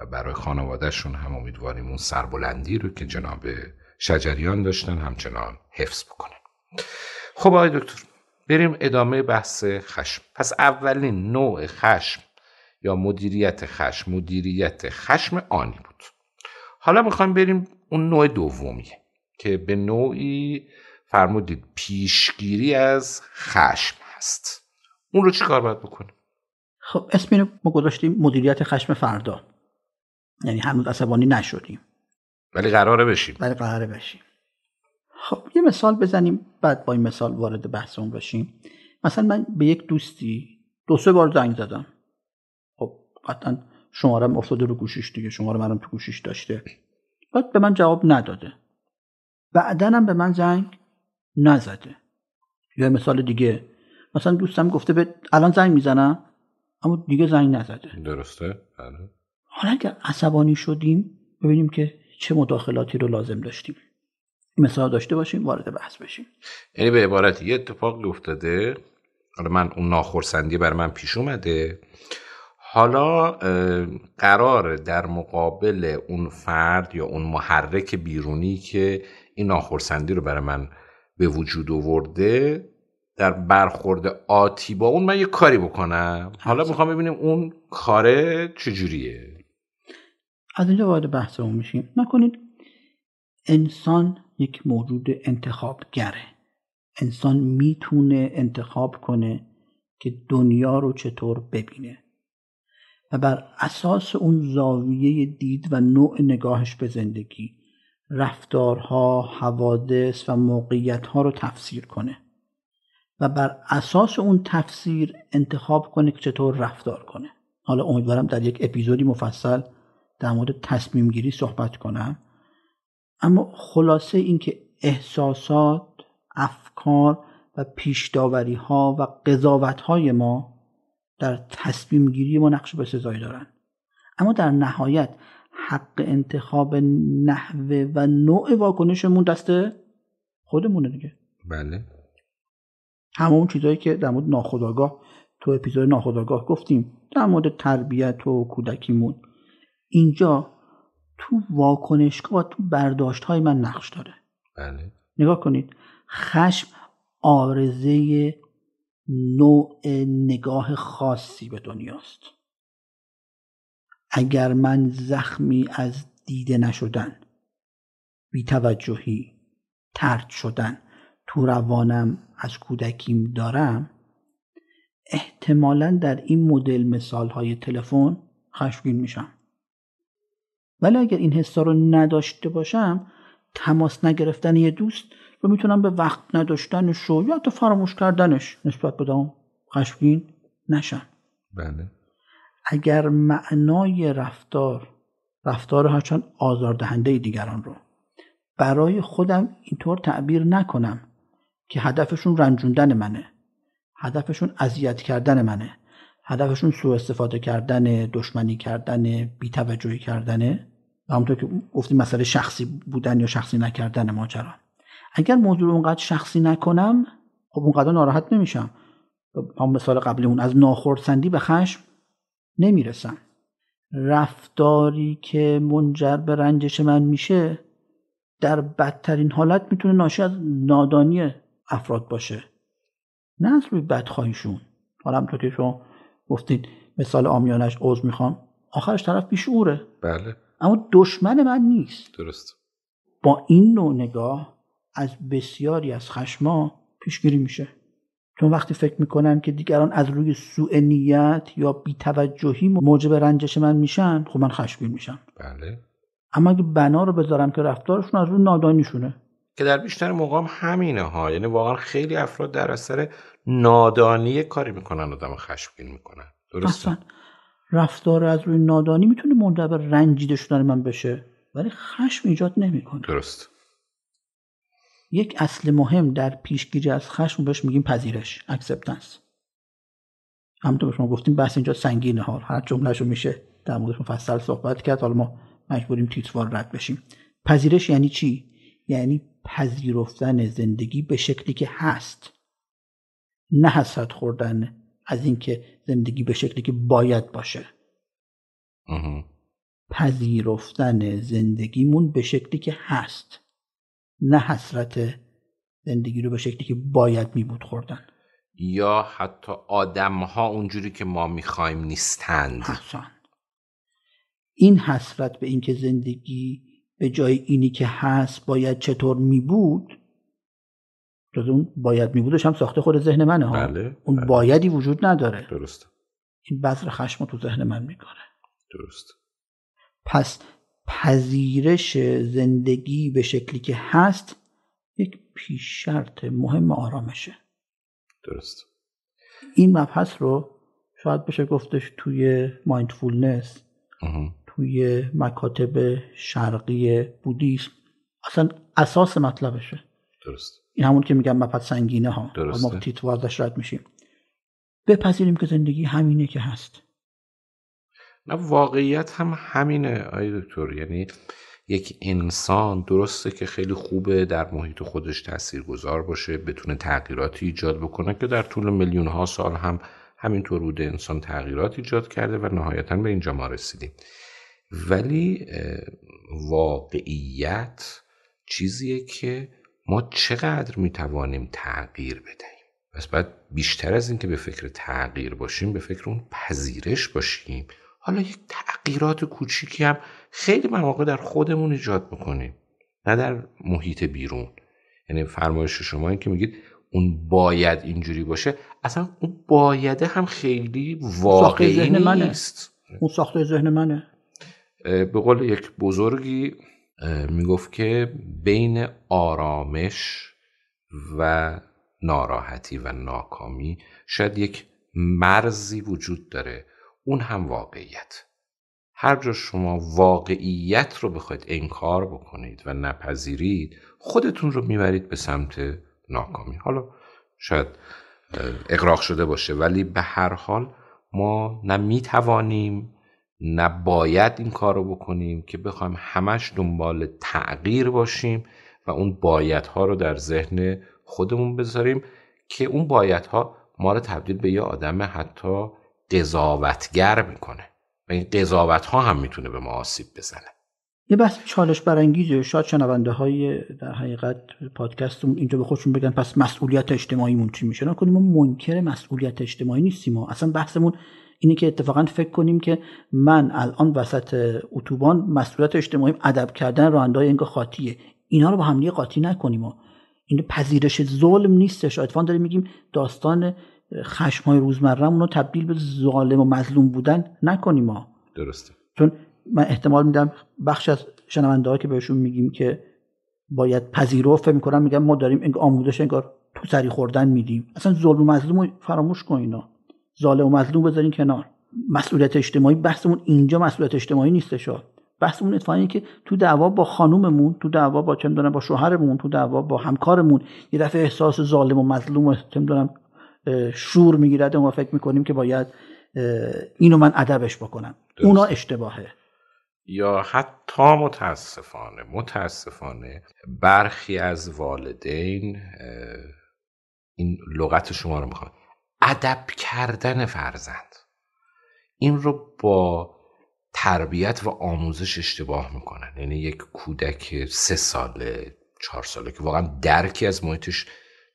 و برای خانوادهشون هم امیدواریم اون سربلندی رو که جناب شجریان داشتن همچنان حفظ بکنن. خب آقای دکتر بریم ادامه بحث خشم. پس اولین نوع خشم یا مدیریت خشم مدیریت خشم آنی بود. حالا می‌خوایم بریم اون نوع دومیه که به نوعی فرمودید پیشگیری از خشم هست. اون رو چی کار باید بکنیم؟ خب اسم اینو ما گذاشتیم مدیریت خشم فردا. یعنی هنوز عصبانی نشدیم. ولی قراره بشیم. ولی قراره بشیم. خب یه مثال بزنیم بعد با این مثال وارد بحثمون بشیم. مثلا من به یک دوستی دو سه بار زنگ زدم. خب قطعا شمارم افتاده رو گوشیش دیگه شماره منم تو گوشیش داشته. بعد به من جواب نداده. بعدنم به من زنگ نزده. یا مثال دیگه. مثلا دوستم گفته به الان زنگ می‌زنم اما دیگه زنگ نزده. درسته؟ بله حالا اگر عصبانی شدیم ببینیم که چه مداخلاتی رو لازم داشتیم. مثال داشته باشیم وارد بحث بشیم. یعنی به عبارت یه اتفاق افتاده. حالا من اون ناخرسندی بر من پیش اومده. حالا قرار در مقابل اون فرد یا اون محرک بیرونی که این ناخرسندی رو برای من به وجود آورده در برخورد آتی با اون من یه کاری بکنم؟ حالا می‌خوام ببینیم اون کاره چجوریه؟ از اینجا وارد بحثمون میشیم. نکنید انسان یک موجود انتخابگره. انسان می‌تونه انتخاب کنه که دنیا رو چطور ببینه. و بر اساس اون زاویه دید و نوع نگاهش به زندگی رفتارها، حوادث و موقعیتها رو تفسیر کنه و بر اساس اون تفسیر انتخاب کنه که چطور رفتار کنه. حالا امیدوارم در یک اپیزودی مفصل در مورد تصمیم گیری صحبت کنم. اما خلاصه اینکه احساسات افکار و پیشداوری ها و قضاوت های ما در تصمیم گیری ما نقش به سزایی دارن. اما در نهایت حق انتخاب نحوه و نوع واکنشمون دست خودمونه دیگه. بله. همون چیزهایی که در مورد ناخداگاه تو اپیزود ناخداگاه گفتیم در مورد تربیت و کودکیمون. اینجا تو واکنشگاه و تو برداشت های من نقش داره. بله. نگاه کنید خشم آرزه نوع نگاه خاصی به دنیاست. اگر من زخمی از دیده نشدن بیتوجهی ترد شدن تو روانم از کودکیم دارم احتمالا در این مدل مثال های تلفن خشمگین میشم. ولی اگر این حسا رو نداشته باشم تماس نگرفتن یه دوست رو می‌تونم به وقت نداشتنش و یا حتی فراموش کردنش نسبت بدم خشمگین نشم بله. اگر معنای رفتار رفتار هرچند آزاردهنده دیگران رو برای خودم اینطور تعبیر نکنم که هدفشون رنجوندن منه هدفشون اذیت کردن منه هدفشون سوء استفاده کردن دشمنی کردن بیتوجهی کردنه و همونطور که گفتیم مسئله شخصی بودن یا شخصی نکردن ماجرا. اگر موضوع رو اونقدر شخصی نکنم خب اونقدر ناراحت نمیشم. هم مثال قبلیمون از ناخرسندی به خشم نمی‌رسم. رفتاری که منجر به رنجش من میشه در بدترین حالت می‌تونه ناشی از نادانی افراد باشه. نه از روی بدخواهیشون. حالا همطور که شما گفتید مثال آمیانش عوض می‌خوام آخرش طرف بیشعوره بله. اما دشمن من نیست. درست. با این نوع نگاه از بسیاری از خشما پیشگیری میشه. چون وقتی فکر می‌کنم که دیگران از روی سوء نیت یا بیتوجهی موجب رنجش من میشن خب من خشمگین میشم. بله. اما اگه بنا رو بذارم که رفتارشون از روی نادانیشونه. که در بیشتر مقام همینه ها. یعنی واقعا خیلی افراد در اثر نادانی کاری می‌کنن آدم خشمگین می‌کنن. درسته؟ رفتار از روی نادانی می‌تونه منجر رنجیده شدن من بشه ولی خشم ایجاد نمی‌کنه. درست. یک اصل مهم در پیشگیری از خشم بهش میگیم پذیرش acceptance همونطور شما گفتیم بحث اینجا سنگینه ها هر جملهشو میشه در موردش مفصل صحبت کرد حالا ما مجبوریم تیتروار رد بشیم. پذیرش یعنی چی؟ یعنی پذیرفتن زندگی به شکلی که هست. نه حسرت خوردن از اینکه زندگی به شکلی که باید باشه. پذیرفتن زندگیمون به شکلی که هست. نه حسرت زندگی رو به شکلی که باید می بود خوردن. یا حتی آدم ها اونجوری که ما می‌خوایم نیستند. حسن. این حسرت به اینکه زندگی به جای اینی که هست باید چطور می بود جز اون باید می بودش هم ساخته خود ذهن منه ها. بله، اون بله. بایدی وجود نداره. درست این بذر خشم تو ذهن من می‌کنه درست. پس پذیرش زندگی به شکلی که هست یک پیش شرط مهم آرامشه. درست. این مبحث رو شاید بشه گفتش توی مایندفولنس. توی مکاتب شرقی بودیسم. اصلا اساس مطلبشه. درست. این همون که میگم مبحث سنگینه ها. درسته. ما تیتو ازش رد میشیم. بپذیریم که زندگی همینه که هست. نه واقعیت هم همینه آی دکتر. یعنی یک انسان درسته که خیلی خوبه در محیط خودش تاثیرگذار باشه بتونه تغییراتی ایجاد بکنه که در طول میلیون ها سال هم همینطور بوده انسان تغییرات ایجاد کرده و نهایتا به اینجا ما رسیدیم. ولی واقعیت چیزیه که ما چقدر می‌توانیم تغییر بدهیم. پس باید بیشتر از اینکه به فکر تغییر باشیم به فکر اون پذیرش باشیم. حالا یک تغییرات کوچیکی هم خیلی مواقع در خودمون ایجاد بکنیم نه در محیط بیرون. یعنی فرمایش شما این که میگید اون باید اینجوری باشه اصلا اون بایده هم خیلی واقعی ذهن منه. نیست. اون ساخته ذهن منه. به قول یک بزرگی می‌گفت که بین آرامش و ناراحتی و ناکامی شاید یک مرزی وجود داره. اون هم واقعیت. هر جا شما واقعیت رو بخواید انکار بکنید و نپذیرید خودتون رو می‌برید به سمت ناکامی. حالا شاید اقراق شده باشه ولی به هر حال ما نه می‌توانیم نه باید این کار رو بکنیم که بخوایم همش دنبال تغییر باشیم و اون بایدها رو در ذهن خودمون بذاریم که اون بایدها ما رو تبدیل به یه آدم حتی قضاوتگر می‌کنه. و این قضاوت ها هم می‌تونه به ما آسیب بزنه. یه بحث چالش برانگیزه شاید شنونده های در حقیقت پادکستمون اینجا به خودشون بگن پس مسئولیت اجتماعیمون چی میشه؟ نکنیم ما منکر مسئولیت اجتماعی نیستیم ما اصلا بحثمون اینه که اتفاقا فکر کنیم که من الان وسط اتوبان مسئولیت اجتماعیم ادب کردن راننده‌های انگار خاطیه. اینا رو با هم دیگه قاطی نکنیم ما. این پذیرش ظلم نیستش. اتفاقا داریم میگیم داستان خشم های روزمرهمون رو تبدیل به ظالم و مظلوم بودن نکنیم ما. درسته. چون من احتمال میدم بخش از شنونده که بهشون میگیم که باید پذیرو فکر می‌کنم میگم ما داریم انگار آموزش انگار تو سری خوردن میدیم. اصلا ظلم و مظلوم رو فراموش کن اینا. ظالم و مظلوم بذارین کنار. مسئولیت اجتماعی بحثمون اینجا مسئولیت اجتماعی نیستش. بحثمون اتفاقا اینه که تو دعوا با خانوممون تو دعوا با چه می‌دونم با شوهرمون تو دعوا با همکارمون یه دفعه احساس ظالم و مظلوم و چه می‌دونم شور می‌گیرد و ما فکر می‌کنیم که باید اینو من ادبش بکنم. درست. اونا اشتباهه. یا حتی متاسفانه متاسفانه برخی از والدین این لغت شما رو می‌خوام. ادب کردن فرزند. این رو با تربیت و آموزش اشتباه می‌کنن. یعنی یک کودک سه ساله چهار ساله که واقعا درکی از محیطش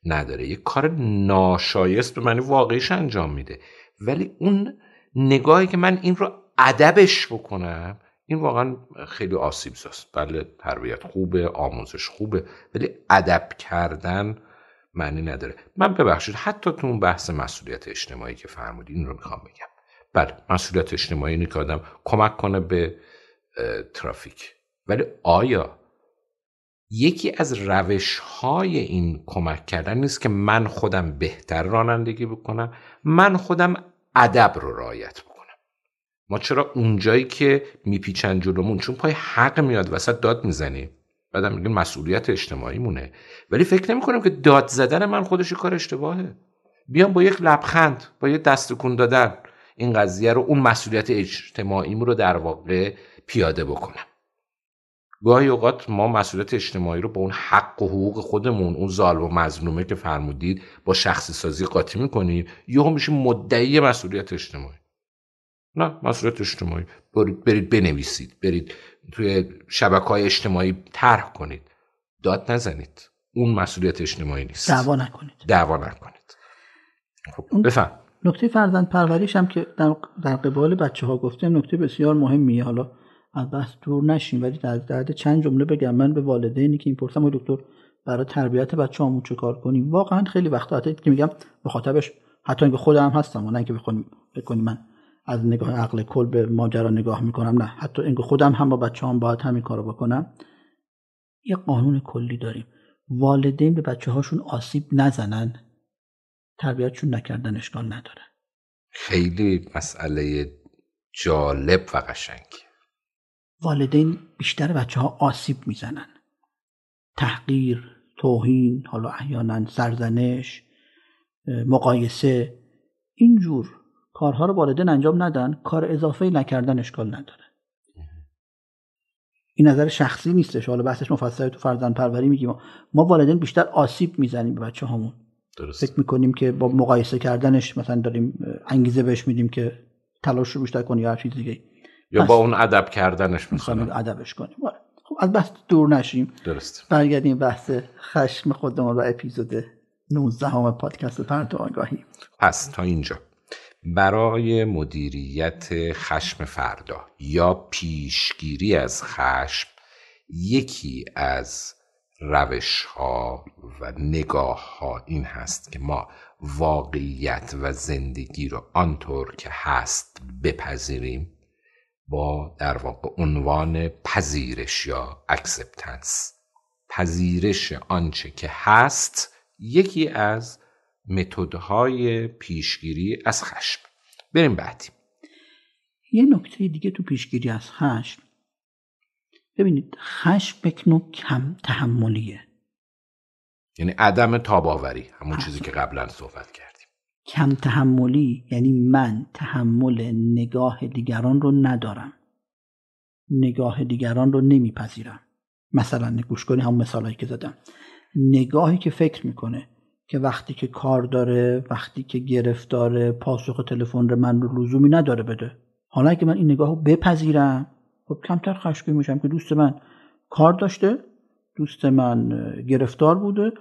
نداره. یک کار ناشایست به معنی واقعیش انجام میده. ولی اون نگاهی که من این رو ادبش بکنم این واقعا خیلی آسیب زاست بله تربیت خوبه آموزش خوبه ولی ادب کردن معنی نداره. من ببخشید حتی تو اون بحث مسئولیت اجتماعی که فرمودین این رو می‌خوام بگم. بله مسئولیت اجتماعی اینه که آدم کمک کنه به ترافیک. ولی آیا یکی از روش های این کمک کردن نیست که من خودم بهتر رانندگی بکنم من خودم ادب رو رعایت بکنم. ما چرا اونجایی که میپیچن جلومون؟ چون پای حق میاد وسط داد می‌زنیم بعدم میگن مسئولیت اجتماعی مونه ولی فکر نمی کنم که داد زدن من خودش کار اشتباهه. بیام با یک لبخند با یک دست دادن این قضیه رو اون مسئولیت اجتماعی رو در واقع پیاده بکنم. گاهی اوقات ما مسئولیت اجتماعی رو با اون حق و حقوق خودمون اون ظالم و مظلومه که فرمودید با شخصی سازی قاطی می‌کنیم یهو میشه مدعی مسئولیت اجتماعی. نه مسئولیت اجتماعی. برید, برید بنویسید برید توی شبکه های اجتماعی طرح کنید. داد نزنید. اون مسئولیت اجتماعی نیست. دعوا نکنید. دعوا نکنید. خب بفهم. نکته فرزند پروریش هم که در, در قبال بچه ها گفتیم نکته بسیار مهمیه. حالا از بحث دور نشیم. ولی در درد چند جمله بگم. من به والدینی که این پرسم دکتر برای تربیت بچه همون چه کار کنیم؟ واقعا خیلی وقتا حتی که میگم مخاطبش حتی اینکه خودم هستم و نه اینکه بخونیم من از نگاه عقل کل به ماجرا نگاه می‌کنم نه. حتی اینکه خودم هم با بچه هم باید همین کارو بکنم. یه قانون کلی داریم. والدین به بچه هاشون آسیب نزنن تربیتشون نکردن اشکال نداره. خیلی مسئله جالب و قشنگ والدین بیشتر بچه ها آسیب می‌زنن. تحقیر توهین حالا احیانا سرزنش مقایسه اینجور کارها رو والدین انجام ندن کار اضافه نکردن اشکال نداره. این نظر شخصی نیستش. حالا بحثش مفصل تو فرزند پروری میگیم. ما والدین بیشتر آسیب می‌زنیم به بچه هامون درست. فکر می‌کنیم که با مقایسه کردنش مثلا داریم انگیزه بهش میدیم که تلاش رو بیشتر کنی یا هر چیز دیگه یا با اون ادب کردنش می‌خوایم ادبش کنیم. آره. خب از بحث دور نشیم. درست برگردیم بحث خشم خودمون و اپیزود 19 همه پادکست پرتو آگاهی. پس تا اینجا. برای مدیریت خشم فردا یا پیشگیری از خشم یکی از روش ها و نگاه ها این هست که ما واقعیت و زندگی رو آنطور که هست بپذیریم. با در واقع عنوان پذیرش یا اکسپتنس پذیرش آنچه که هست یکی از متدهای پیشگیری از خشم. بریم بعدی یه نکته دیگه تو پیشگیری از خشم. ببینید خشم یک نوع کم تحملیه. یعنی عدم تاباوری همون چیزی که قبلا صحبت کردیم. کم تحملی یعنی من تحمل نگاه دیگران رو ندارم. نگاه دیگران رو نمیپذیرم. مثلا گوش کنی همون مثالهایی که زدم. نگاهی که فکر می‌کنه که وقتی که کار داره وقتی که گرفتاره پاسخ تلفن رو من رو لزومی نداره بده. حالا اگه من این نگاه رو بپذیرم خب کمتر خشمگین میشم که دوست من کار داشته دوست من گرفتار بوده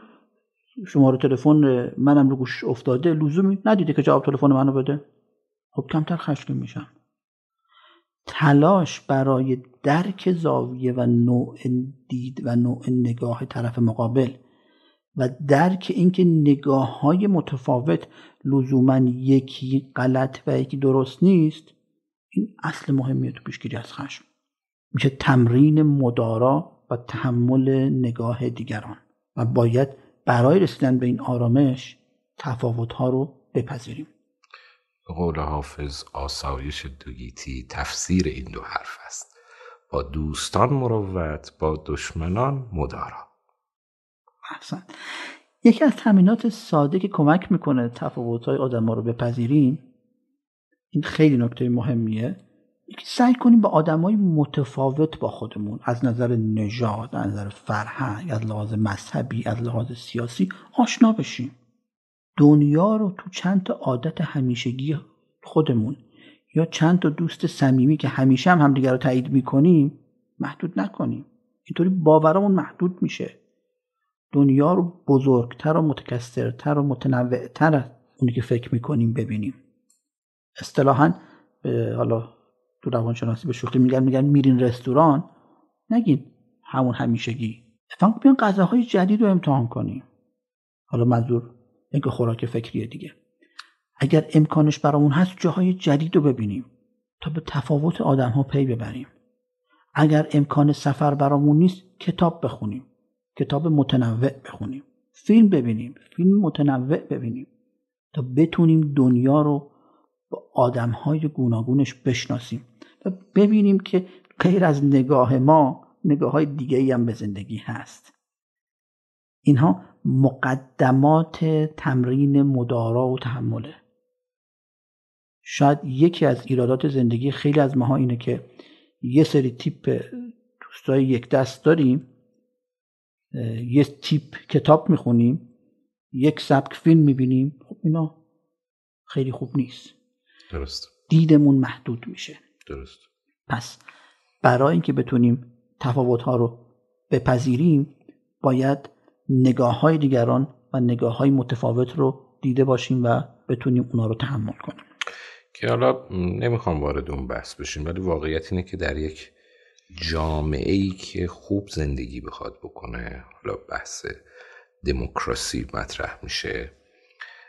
شماره تلفن منم رو گوش افتاده لزومی ندیده که جواب تلفن منو بده. خب کمتر خشمگین میشم. تلاش برای درک زاویه و نوع دید و نوع نگاه طرف مقابل و درک اینکه نگاه های متفاوت لزوما یکی غلط و یکی درست نیست این اصل مهمیه تو پیشگیری از خشم. میشه تمرین مدارا و تحمل نگاه دیگران و باید برای رسیدن به این آرامش تفاوت ها رو بپذیریم. قول حافظ آسایش دوگیتی تفسیر این دو حرف است. با دوستان مروت با دشمنان مدارا. احسن. یکی از تمرینات ساده که کمک می‌کنه تفاوت‌های آدم ها رو بپذیریم این خیلی نکته مهمیه سعی کنیم با آدمای متفاوت با خودمون از نظر نژاد از نظر فرهنگ از لحاظ مذهبی از لحاظ سیاسی آشنا بشیم. دنیا رو تو چند تا عادت همیشگی خودمون یا چند تا دوست صمیمی که همیشه هم همدیگه رو تایید می‌کنیم محدود نکنیم. اینطوری باورمون محدود میشه. دنیا رو بزرگتر و متکثرتر و متنوعتر از اونی که فکر می‌کنیم ببینیم. اصطلاحا حالا تو روانشناسی به شوخی میگن میگن میرین رستوران. نگین همون همیشگی. اتفاقا بیان غذاهای جدید رو امتحان کنیم. حالا منظور اینکه خوراک فکریه دیگه. اگر امکانش برامون هست جاهای جدید رو ببینیم تا به تفاوت آدم ها پی ببریم. اگر امکان سفر برامون نیست کتاب بخونیم. کتاب متنوع بخونیم. فیلم ببینیم. فیلم متنوع ببینیم. تا بتونیم دنیا رو با آدمهای گوناگونش بشناسیم. و ببینیم که غیر از نگاه ما نگاه های دیگه هم به زندگی هست. اینها مقدمات تمرین مدارا و تحمله. شاید یکی از ایرادات زندگی خیلی از ماها اینه که یه سری تیپ دوستای یک دست داریم یه تیپ کتاب می‌خونیم یک سبک فیلم می‌بینیم. خب اینا خیلی خوب نیست. درست. دیدمون محدود میشه. درست. پس برای اینکه بتونیم تفاوت ها رو بپذیریم باید نگاه های دیگران و نگاه های متفاوت رو دیده باشیم و بتونیم اونا رو تحمل کنیم. که حالا نمی‌خوام وارد اون بحث بشیم ولی واقعیت اینه که در یک جامعه ای که خوب زندگی بخواد بکنه حالا بحث دموکراسی مطرح میشه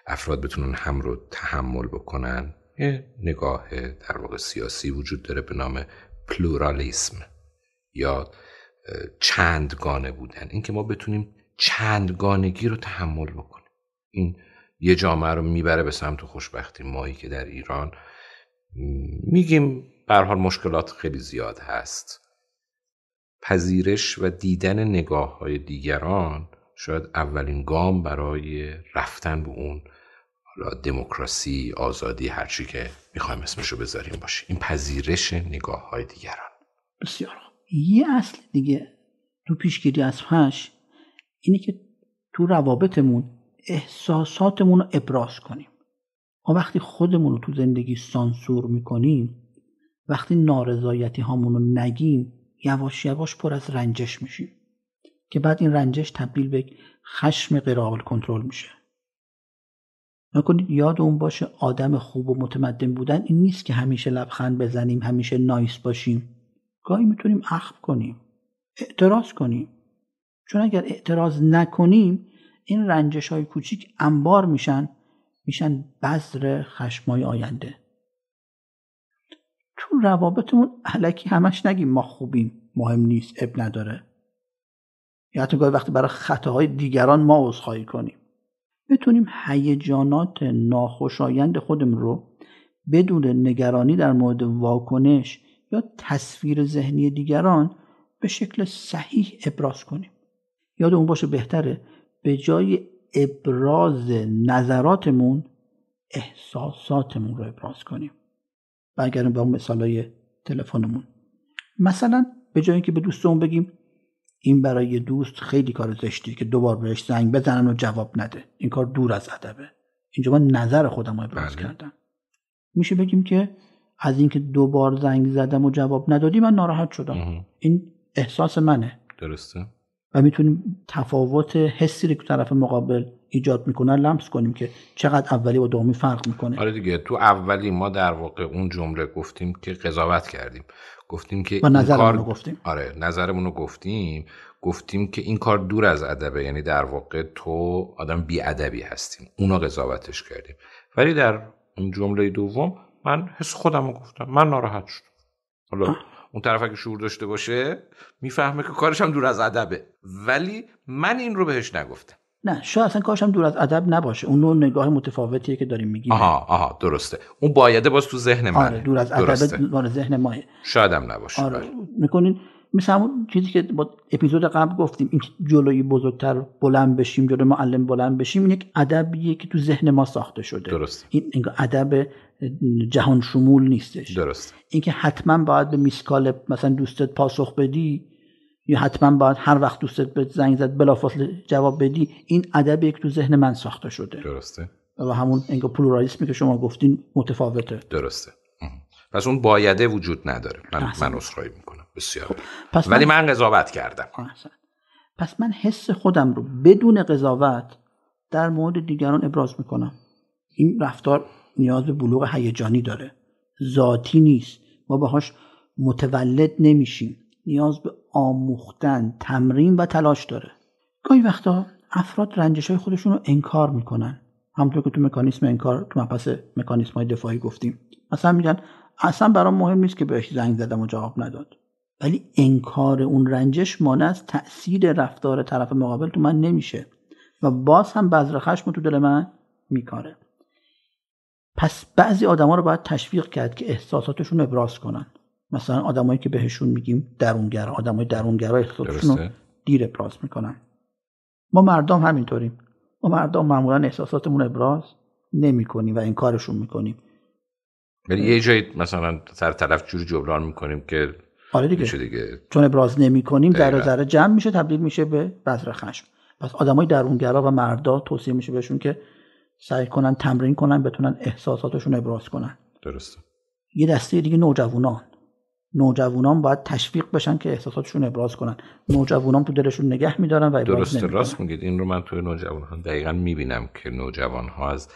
افراد بتونن هم رو تحمل بکنن. یه نگاه در واقع سیاسی وجود داره به نام پلورالیسم یا چندگانه بودن. اینکه ما بتونیم چندگانگی رو تحمل بکنیم. این یه جامعه رو می‌بره به سمت خوشبختی. مایی که در ایران میگیم حال مشکلات خیلی زیاد هست. پذیرش و دیدن نگاه های دیگران شاید اولین گام برای رفتن به اون دموکراسی آزادی هرچی که می‌خوایم اسمش رو بذاریم باشه. این پذیرش نگاه های دیگران. بسیار یه اصل دیگه تو پیشگیری از فحش اینه که تو روابطمون احساساتمون رو ابراز کنیم. ما وقتی خودمون رو تو زندگی سانسور می‌کنیم وقتی نارضایتی هامون رو نگیم یواش یواش پر از رنجش میشیم. که بعد این رنجش تبدیل به خشم غیرقابل کنترل میشه. نکنید یاد اون باشه آدم خوب و متمدن بودن این نیست که همیشه لبخند بزنیم همیشه نایس باشیم. گاهی می‌تونیم اخم کنیم اعتراض کنیم. چون اگر اعتراض نکنیم این رنجش های کوچیک انبار میشن میشن بذر خشمای آینده. تو روابطمون علکی همش نگیم ما خوبیم مهم نیست اب نداره. یا حتی گاهی وقتی برای خطاهای دیگران ما عذرخواهی کنیم. بتونیم هیجانات ناخوشایند خودمون رو بدون نگرانی در مورد واکنش یا تصویر ذهنی دیگران به شکل صحیح ابراز کنیم. یادمون باشه بهتره به جای ابراز نظراتمون احساساتمون رو ابراز کنیم. برگردیم به اون مثالای تلفنمون. مثلا به جای اینکه به دوستمون بگیم این برای دوست خیلی کار زشتی که دوبار بهش زنگ بزنن و جواب نده. این کار دور از ادبه. اینجا من نظر خودم رو ابراز بله. کردم. میشه بگیم که از اینکه دوبار زنگ زدم و جواب ندادی من ناراحت شدم. این احساس منه. درسته. و می‌تونیم تفاوت حسی که طرف مقابل ایجاد می‌کنن لمس کنیم که چقدر اولی با دومی فرق می‌کنه. آره دیگه تو اولی ما در واقع اون جمله گفتیم که قضاوت کردیم. گفتیم که و نظرمون رو گفتیم. آره نظرمون رو گفتیم. گفتیم که این کار دور از ادبه یعنی در واقع تو آدم بی ادبی هستیم. اونا قضاوتش کردیم. ولی در اون جمله دوم من حس خودم رو گفتم. من ناراحت شدم. حالا اون طرف اگه شعور داشته باشه می‌فهمه که کارش هم دور از ادبه. ولی من این رو بهش نگفتم. نه شاید اصلا کارش هم دور از ادب نباشه. اون نوع نگاه متفاوتیه که داریم میگیم. آها آها درسته. اون بایده باز تو ذهن منه. آره دور از ادب ذهن ماه. شاید هم نباشه آره بله. می‌کنین مثل همون چیزی که با اپیزود قبل گفتیم این جلوی بزرگتر بلند بشیم جلوی معلم بلند بشیم این یک ادبیه که تو ذهن ما ساخته شده. درست. این ادب جهان شمول نیستش. درست. اینکه حتما باید به میسکال مثلا دوستت پاسخ بدی یا حتما باید هر وقت دوستت به زنگ زد بلافاصله جواب بدی. این ادب یک تو ذهن من ساخته شده. درسته. و همون انگار پلورالیسمی که شما گفتین متفاوته. درسته. پس اون بایده وجود نداره. من من اصرایی می‌کنم. بسیار. خب، پس ولی من, قضاوت کردم. پس من حس خودم رو بدون قضاوت در مورد دیگران ابراز می‌کنم. این رفتار نیاز به بلوغ هیجانی داره. ذاتی نیست. ما باهاش متولد نمیشیم. نیاز به آموختن تمرین و تلاش داره. گاهی وقتا افراد رنجش های خودشون رو انکار می‌کنن. همونطور که تو مکانیسم انکار تو مبحث مکانیسم های دفاعی گفتیم. مثلا میگن اصلا برام مهم نیست که بهش زنگ زدم و جواب نداد. ولی انکار اون رنجش مانع از تاثیر رفتار طرف مقابل تو من نمیشه. و باز هم بذر خشم تو دل من میکاره. پس بعضی آدما رو باید تشویق کرد که احساساتشون ابراز کنن. مثلا آدمایی که بهشون میگیم درونگرا آدمای درونگرا احساساتشون رو دیر ابراز می‌کنن. ما مردم همینطوریم. ما مردم معمولا احساساتمون ابراز نمی‌کنیم و این کارشون می‌کنیم. ولی یه جایی مثلا سر طرف جوری جبران می‌کنیم که آره دیگه. دیگه. چون ابراز نمی‌کنیم در ذره جمع میشه تبدیل میشه به بذر خشم. پس آدمای درونگرا و مردا توصیه میشه بهشون که سعی کنن تمرین کنن بتونن احساساتشون ابراز کنن. درسته. یه دسته دیگه نوجوانان. نوجوانان باید تشویق بشن که احساساتشون ابراز کنن. نوجوانان تو دلشون نگه میدارن و ابراز درسته راست میگید. این رو من توی نوجوانان دقیقا می‌بینم که نوجوان ها از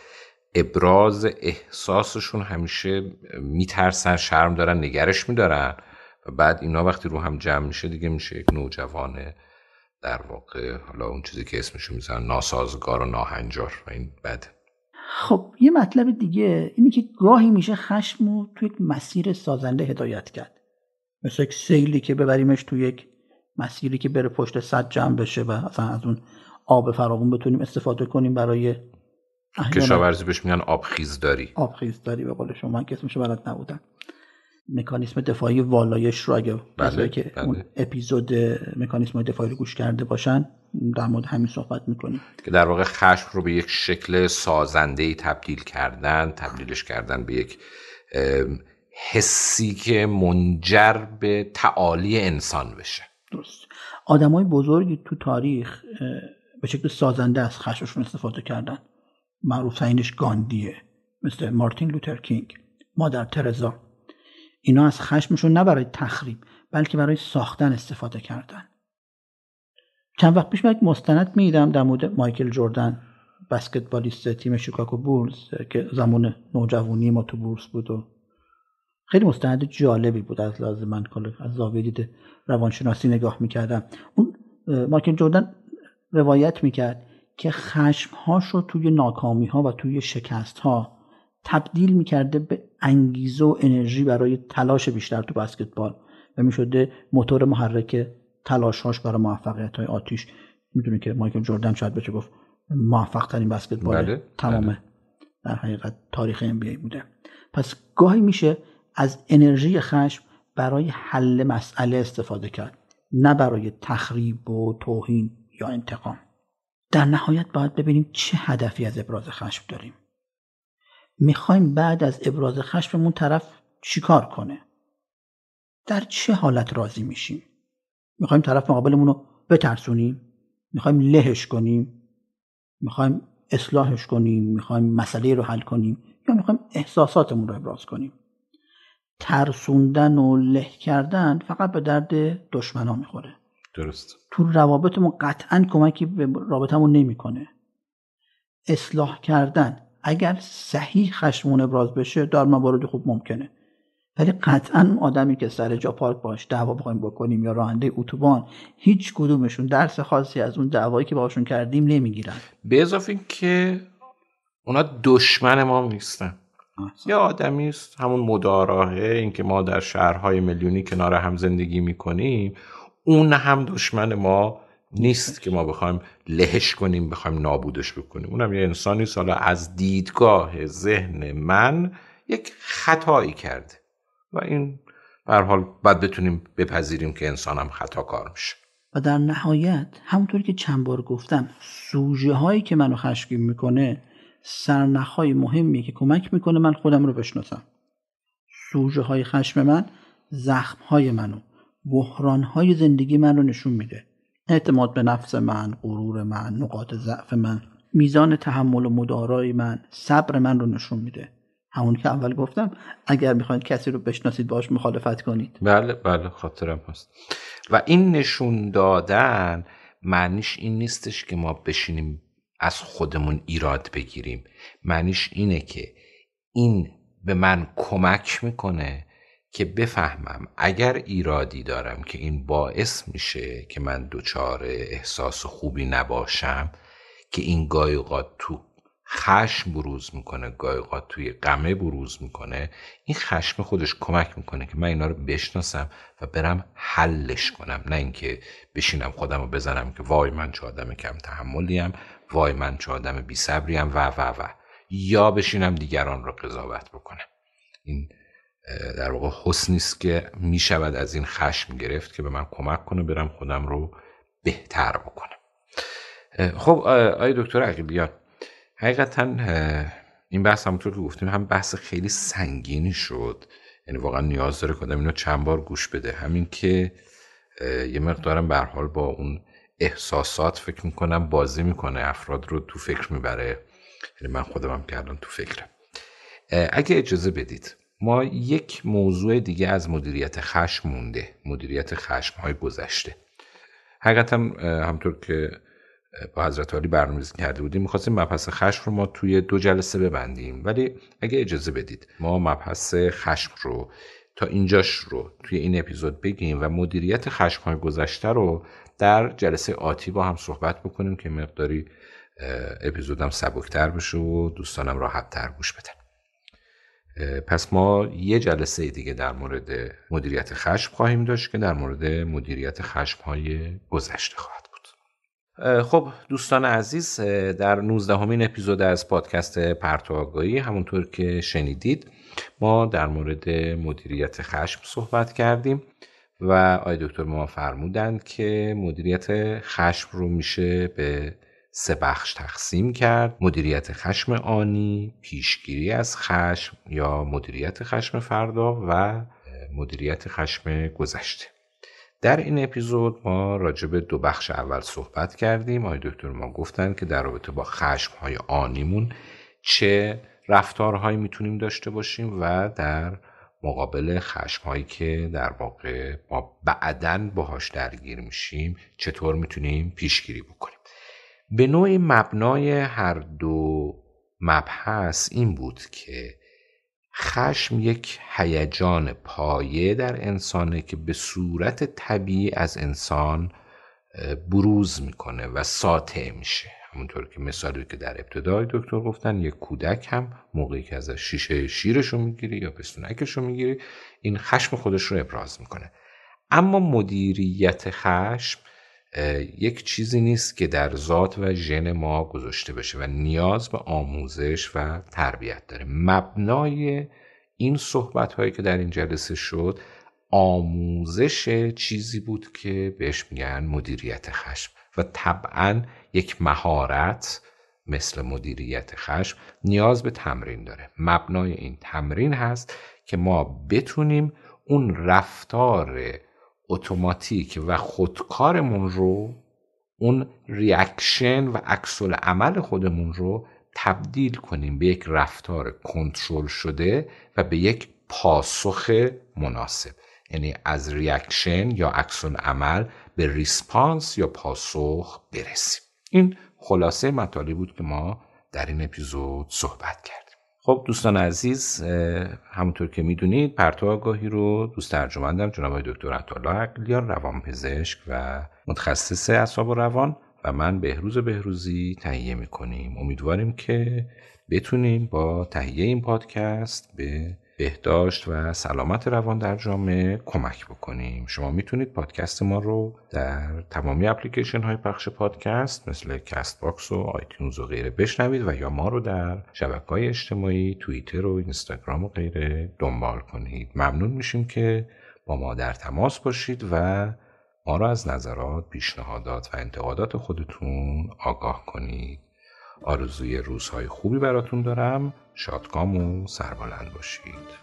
ابراز احساسشون همیشه میترسن شرم دارن نگرش میدارن و بعد اینا وقتی رو هم جمع میشه دیگه میشه یک نوجوانه در واقع حالا اون چیزی که اسمشو می‌زنن ناسازگار و ناهنجار و این بده خب یه مطلب دیگه اینی که گاهی میشه خشم رو توی یک مسیر سازنده هدایت کرد. مثل یک سیلی که ببریمش تو یک مسیری که بره پشت صد جمع بشه و اصلا از اون آب فراوون بتونیم استفاده کنیم برای کشاورزی بهش میگن آبخیزداری. آبخیزداری به قول شما من اسمش بلد نبودم مکانیسم دفاعی والایش رو اگه بله، که بله. اون اپیزود مکانیسم دفاعی رو گوش کرده باشن در مورد همین صحبت می‌کنیم. که در واقع خشم رو به یک شکل سازنده تبدیل کردن تبدیلش کردن به یک حسی که منجر به تعالی انسان بشه. درست. های بزرگی تو تاریخ به شکل سازنده از خشمشون استفاده کردن. معروف ترینش گاندیه مثل مارتین لوتر کینگ مادر ترزا. اینا از خشمشون نه برای تخریب بلکه برای ساختن استفاده کردن. چند وقت پیش من یک مستند میدم در مورد مایکل جردن بسکتبالیست تیم شیکاگو بولز که زمان نوجوانی ما تو بورس بود و خیلی مستند جالبی بود از لازم من از زاویه دید روانشناسی نگاه می‌کردم. اون مایکل جردن روایت می‌کرد که خشمهاش رو توی ناکامی ها و توی شکست ها تبدیل می‌کرده به انگیزه و انرژی برای تلاش بیشتر تو بسکتبال و می‌شده موتور محرک تلاشهاش برای موفقیت های آتیش. می‌دونه که مایکل جردن شاید بشه گفت موفق ترین بسکتبال بله، تمام بله. در حقیقت تاریخ بی بوده. پس گاهی میشه از انرژی خشم برای حل مسئله استفاده کرد نه برای تخریب و توهین یا انتقام. در نهایت باید ببینیم چه هدفی از ابراز خشم داریم. می‌خوایم بعد از ابراز خشممون طرف چیکار کنه؟ در چه حالت راضی میشیم؟ می‌خوایم طرف مقابلمون رو بترسونیم؟ می‌خوایم لهش کنیم؟ می‌خوایم اصلاحش کنیم؟ می‌خوایم مسئله رو حل کنیم؟ یا می‌خوایم احساساتمون رو ابراز کنیم؟ ترسوندن و له کردن فقط به درد دشمنا می‌خوره. درست. تو روابطمون قطعا کمکی به رابطمون نمی‌کنه. اصلاح کردن اگر صحیح خشمون ابراز بشه در موارد خوب ممکنه. ولی قطعا آدمی که سر جا پارک باش دعوا بخوایم بکنیم یا راننده اتوبان هیچ کدومشون درس خاصی از اون دعوایی که باشون کردیم نمی‌گیرن. به اضافه که اونا دشمن ما نیستن. یا آدمی است همون مداراهه اینکه ما در شهرهای میلیونی کنار هم زندگی می‌کنیم. اون هم دشمن ما نیست که ما بخوایم لهش کنیم بخوایم نابودش بکنیم. اونم یه انسانی حالا از دیدگاه ذهن من یک خطایی کرده. و این به حال باید بتونیم بپذیریم که انسان هم خطا کار میشه. و در نهایت همونطوری که چند بار گفتم سوژه هایی که منو خشمگین می‌کنه سرنخهای مهمی که کمک می‌کنه من خودم رو بشناسم. سوژه های خشم من زخم های منو بحران های زندگی من رو نشون میده. اعتماد به نفس من غرور من نقاط ضعف من میزان تحمل و مدارای من صبر من رو نشون میده. همون که اول گفتم اگر می‌خواید کسی رو بشناسید باش مخالفت کنید. بله بله خاطرم هست. و این نشون دادن معنیش این نیستش که ما بشینیم از خودمون ایراد بگیریم. معنیش اینه که این به من کمک می‌کنه که بفهمم اگر ایرادی دارم که این باعث میشه که من دچار احساس خوبی نباشم که این گاهی تو خشم بروز می‌کنه گاهی توی غمه بروز می‌کنه این خشم خودش کمک می‌کنه که من اینا رو بشناسم و برم حلش کنم. نه اینکه بشینم خودم رو بزنم که وای من چه آدم کم تحملیم. وای من چه آدم بی صبریم و و و. یا بشینم دیگران رو قضاوت بکنم. این در واقع حسنی است که می شود از این خشم گرفت که به من کمک کنه برم خودم رو بهتر بکنم. خب آقای دکتر عقیلیان حقیقتا این بحث همونطور که گفتیم هم بحث خیلی سنگینی شد. یعنی واقعا نیاز داره که اینو چند بار گوش بده. همین که یه مقدارم به حال با اون احساسات فکر می‌کنم بازی می‌کنه افراد رو تو فکر می‌بره. یعنی من خودم هم کردم تو فکرم. اگه اجازه بدید ما یک موضوع دیگه از مدیریت خشم مونده مدیریت خشم های گذشته. حقیقتا همطور که با حضرت عالی برنامه‌ریزی کرده بودیم می‌خواستیم مبحث خشم رو ما توی دو جلسه ببندیم. ولی اگه اجازه بدید ما مبحث خشم رو تا اینجاش رو توی این اپیزود بگیم و مدیریت خشم های گذشته رو در جلسه آتی با هم صحبت بکنیم که مقداری اپیزودم سبکتر بشه و دوستانم راحت تر گوش بدن. پس ما یه جلسه دیگه در مورد مدیریت خشم خواهیم داشت که در مورد مدیریت خشم های گذشته خواهد خب دوستان عزیز در 19 همین اپیزود از پادکست پرتو آگاهی همونطور که شنیدید ما در مورد مدیریت خشم صحبت کردیم و آقای دکتر ما فرمودند که مدیریت خشم رو میشه به سه بخش تقسیم کرد. مدیریت خشم آنی پیشگیری از خشم یا مدیریت خشم فردا و مدیریت خشم گذشته. در این اپیزود ما راجع به دو بخش اول صحبت کردیم. آقای دکتر ما گفتن که در رابطه با خشم های آنیمون چه رفتارهایی می‌تونیم داشته باشیم و در مقابل خشم هایی که در واقع ما بعدا باهاش درگیر میشیم چطور می‌تونیم پیشگیری بکنیم. به نوعی مبنای هر دو مبحث این بود که خشم یک هیجان پایه در انسانه که به صورت طبیعی از انسان بروز می‌کنه و ساطع میشه. همونطور که مثالی که در ابتدای دکتر گفتن یک کودک هم موقعی که از شیشه شیرش رو می‌گیری یا پستونکش رو می‌گیری این خشم خودش رو ابراز می‌کنه. اما مدیریت خشم یک چیزی نیست که در ذات و ژن ما گذاشته بشه و نیاز به آموزش و تربیت داره. مبنای این صحبت هایی که در این جلسه شد آموزش چیزی بود که بهش میگن مدیریت خشم. و طبعا یک مهارت مثل مدیریت خشم نیاز به تمرین داره. مبنای این تمرین هست که ما بتونیم اون رفتار اتوماتیک و خودکارمون رو اون ریاکشن و عکس عمل خودمون رو تبدیل کنیم به یک رفتار کنترل شده و به یک پاسخ مناسب. یعنی از reaction یا عکس‌العمل به response یا پاسخ برسیم. این خلاصه مطالبی بود که ما در این اپیزود صحبت کردیم. خب دوستان عزیز همونطور که می‌دونید پرتو آگاهی رو دوست ارجمندم جناب دکتر عطاالله عقلیان روانپزشک و متخصص اعصاب و روان و من بهروز بهروزی تهیه می‌کنیم. امیدواریم که بتونیم با تهیه این پادکست به بهداشت و سلامت روان در جامعه کمک بکنیم. شما می‌تونید پادکست ما رو در تمامی اپلیکیشن های پخش پادکست مثل Castbox و iTunes و غیره بشنوید و یا ما رو در شبکه های اجتماعی توییتر و اینستاگرام و غیره دنبال کنید. ممنون میشیم که با ما در تماس باشید و ما رو از نظرات، پیشنهادات و انتقادات خودتون آگاه کنید. آرزوی روزهای خوبی براتون دارم. شادکام و سربلند باشید.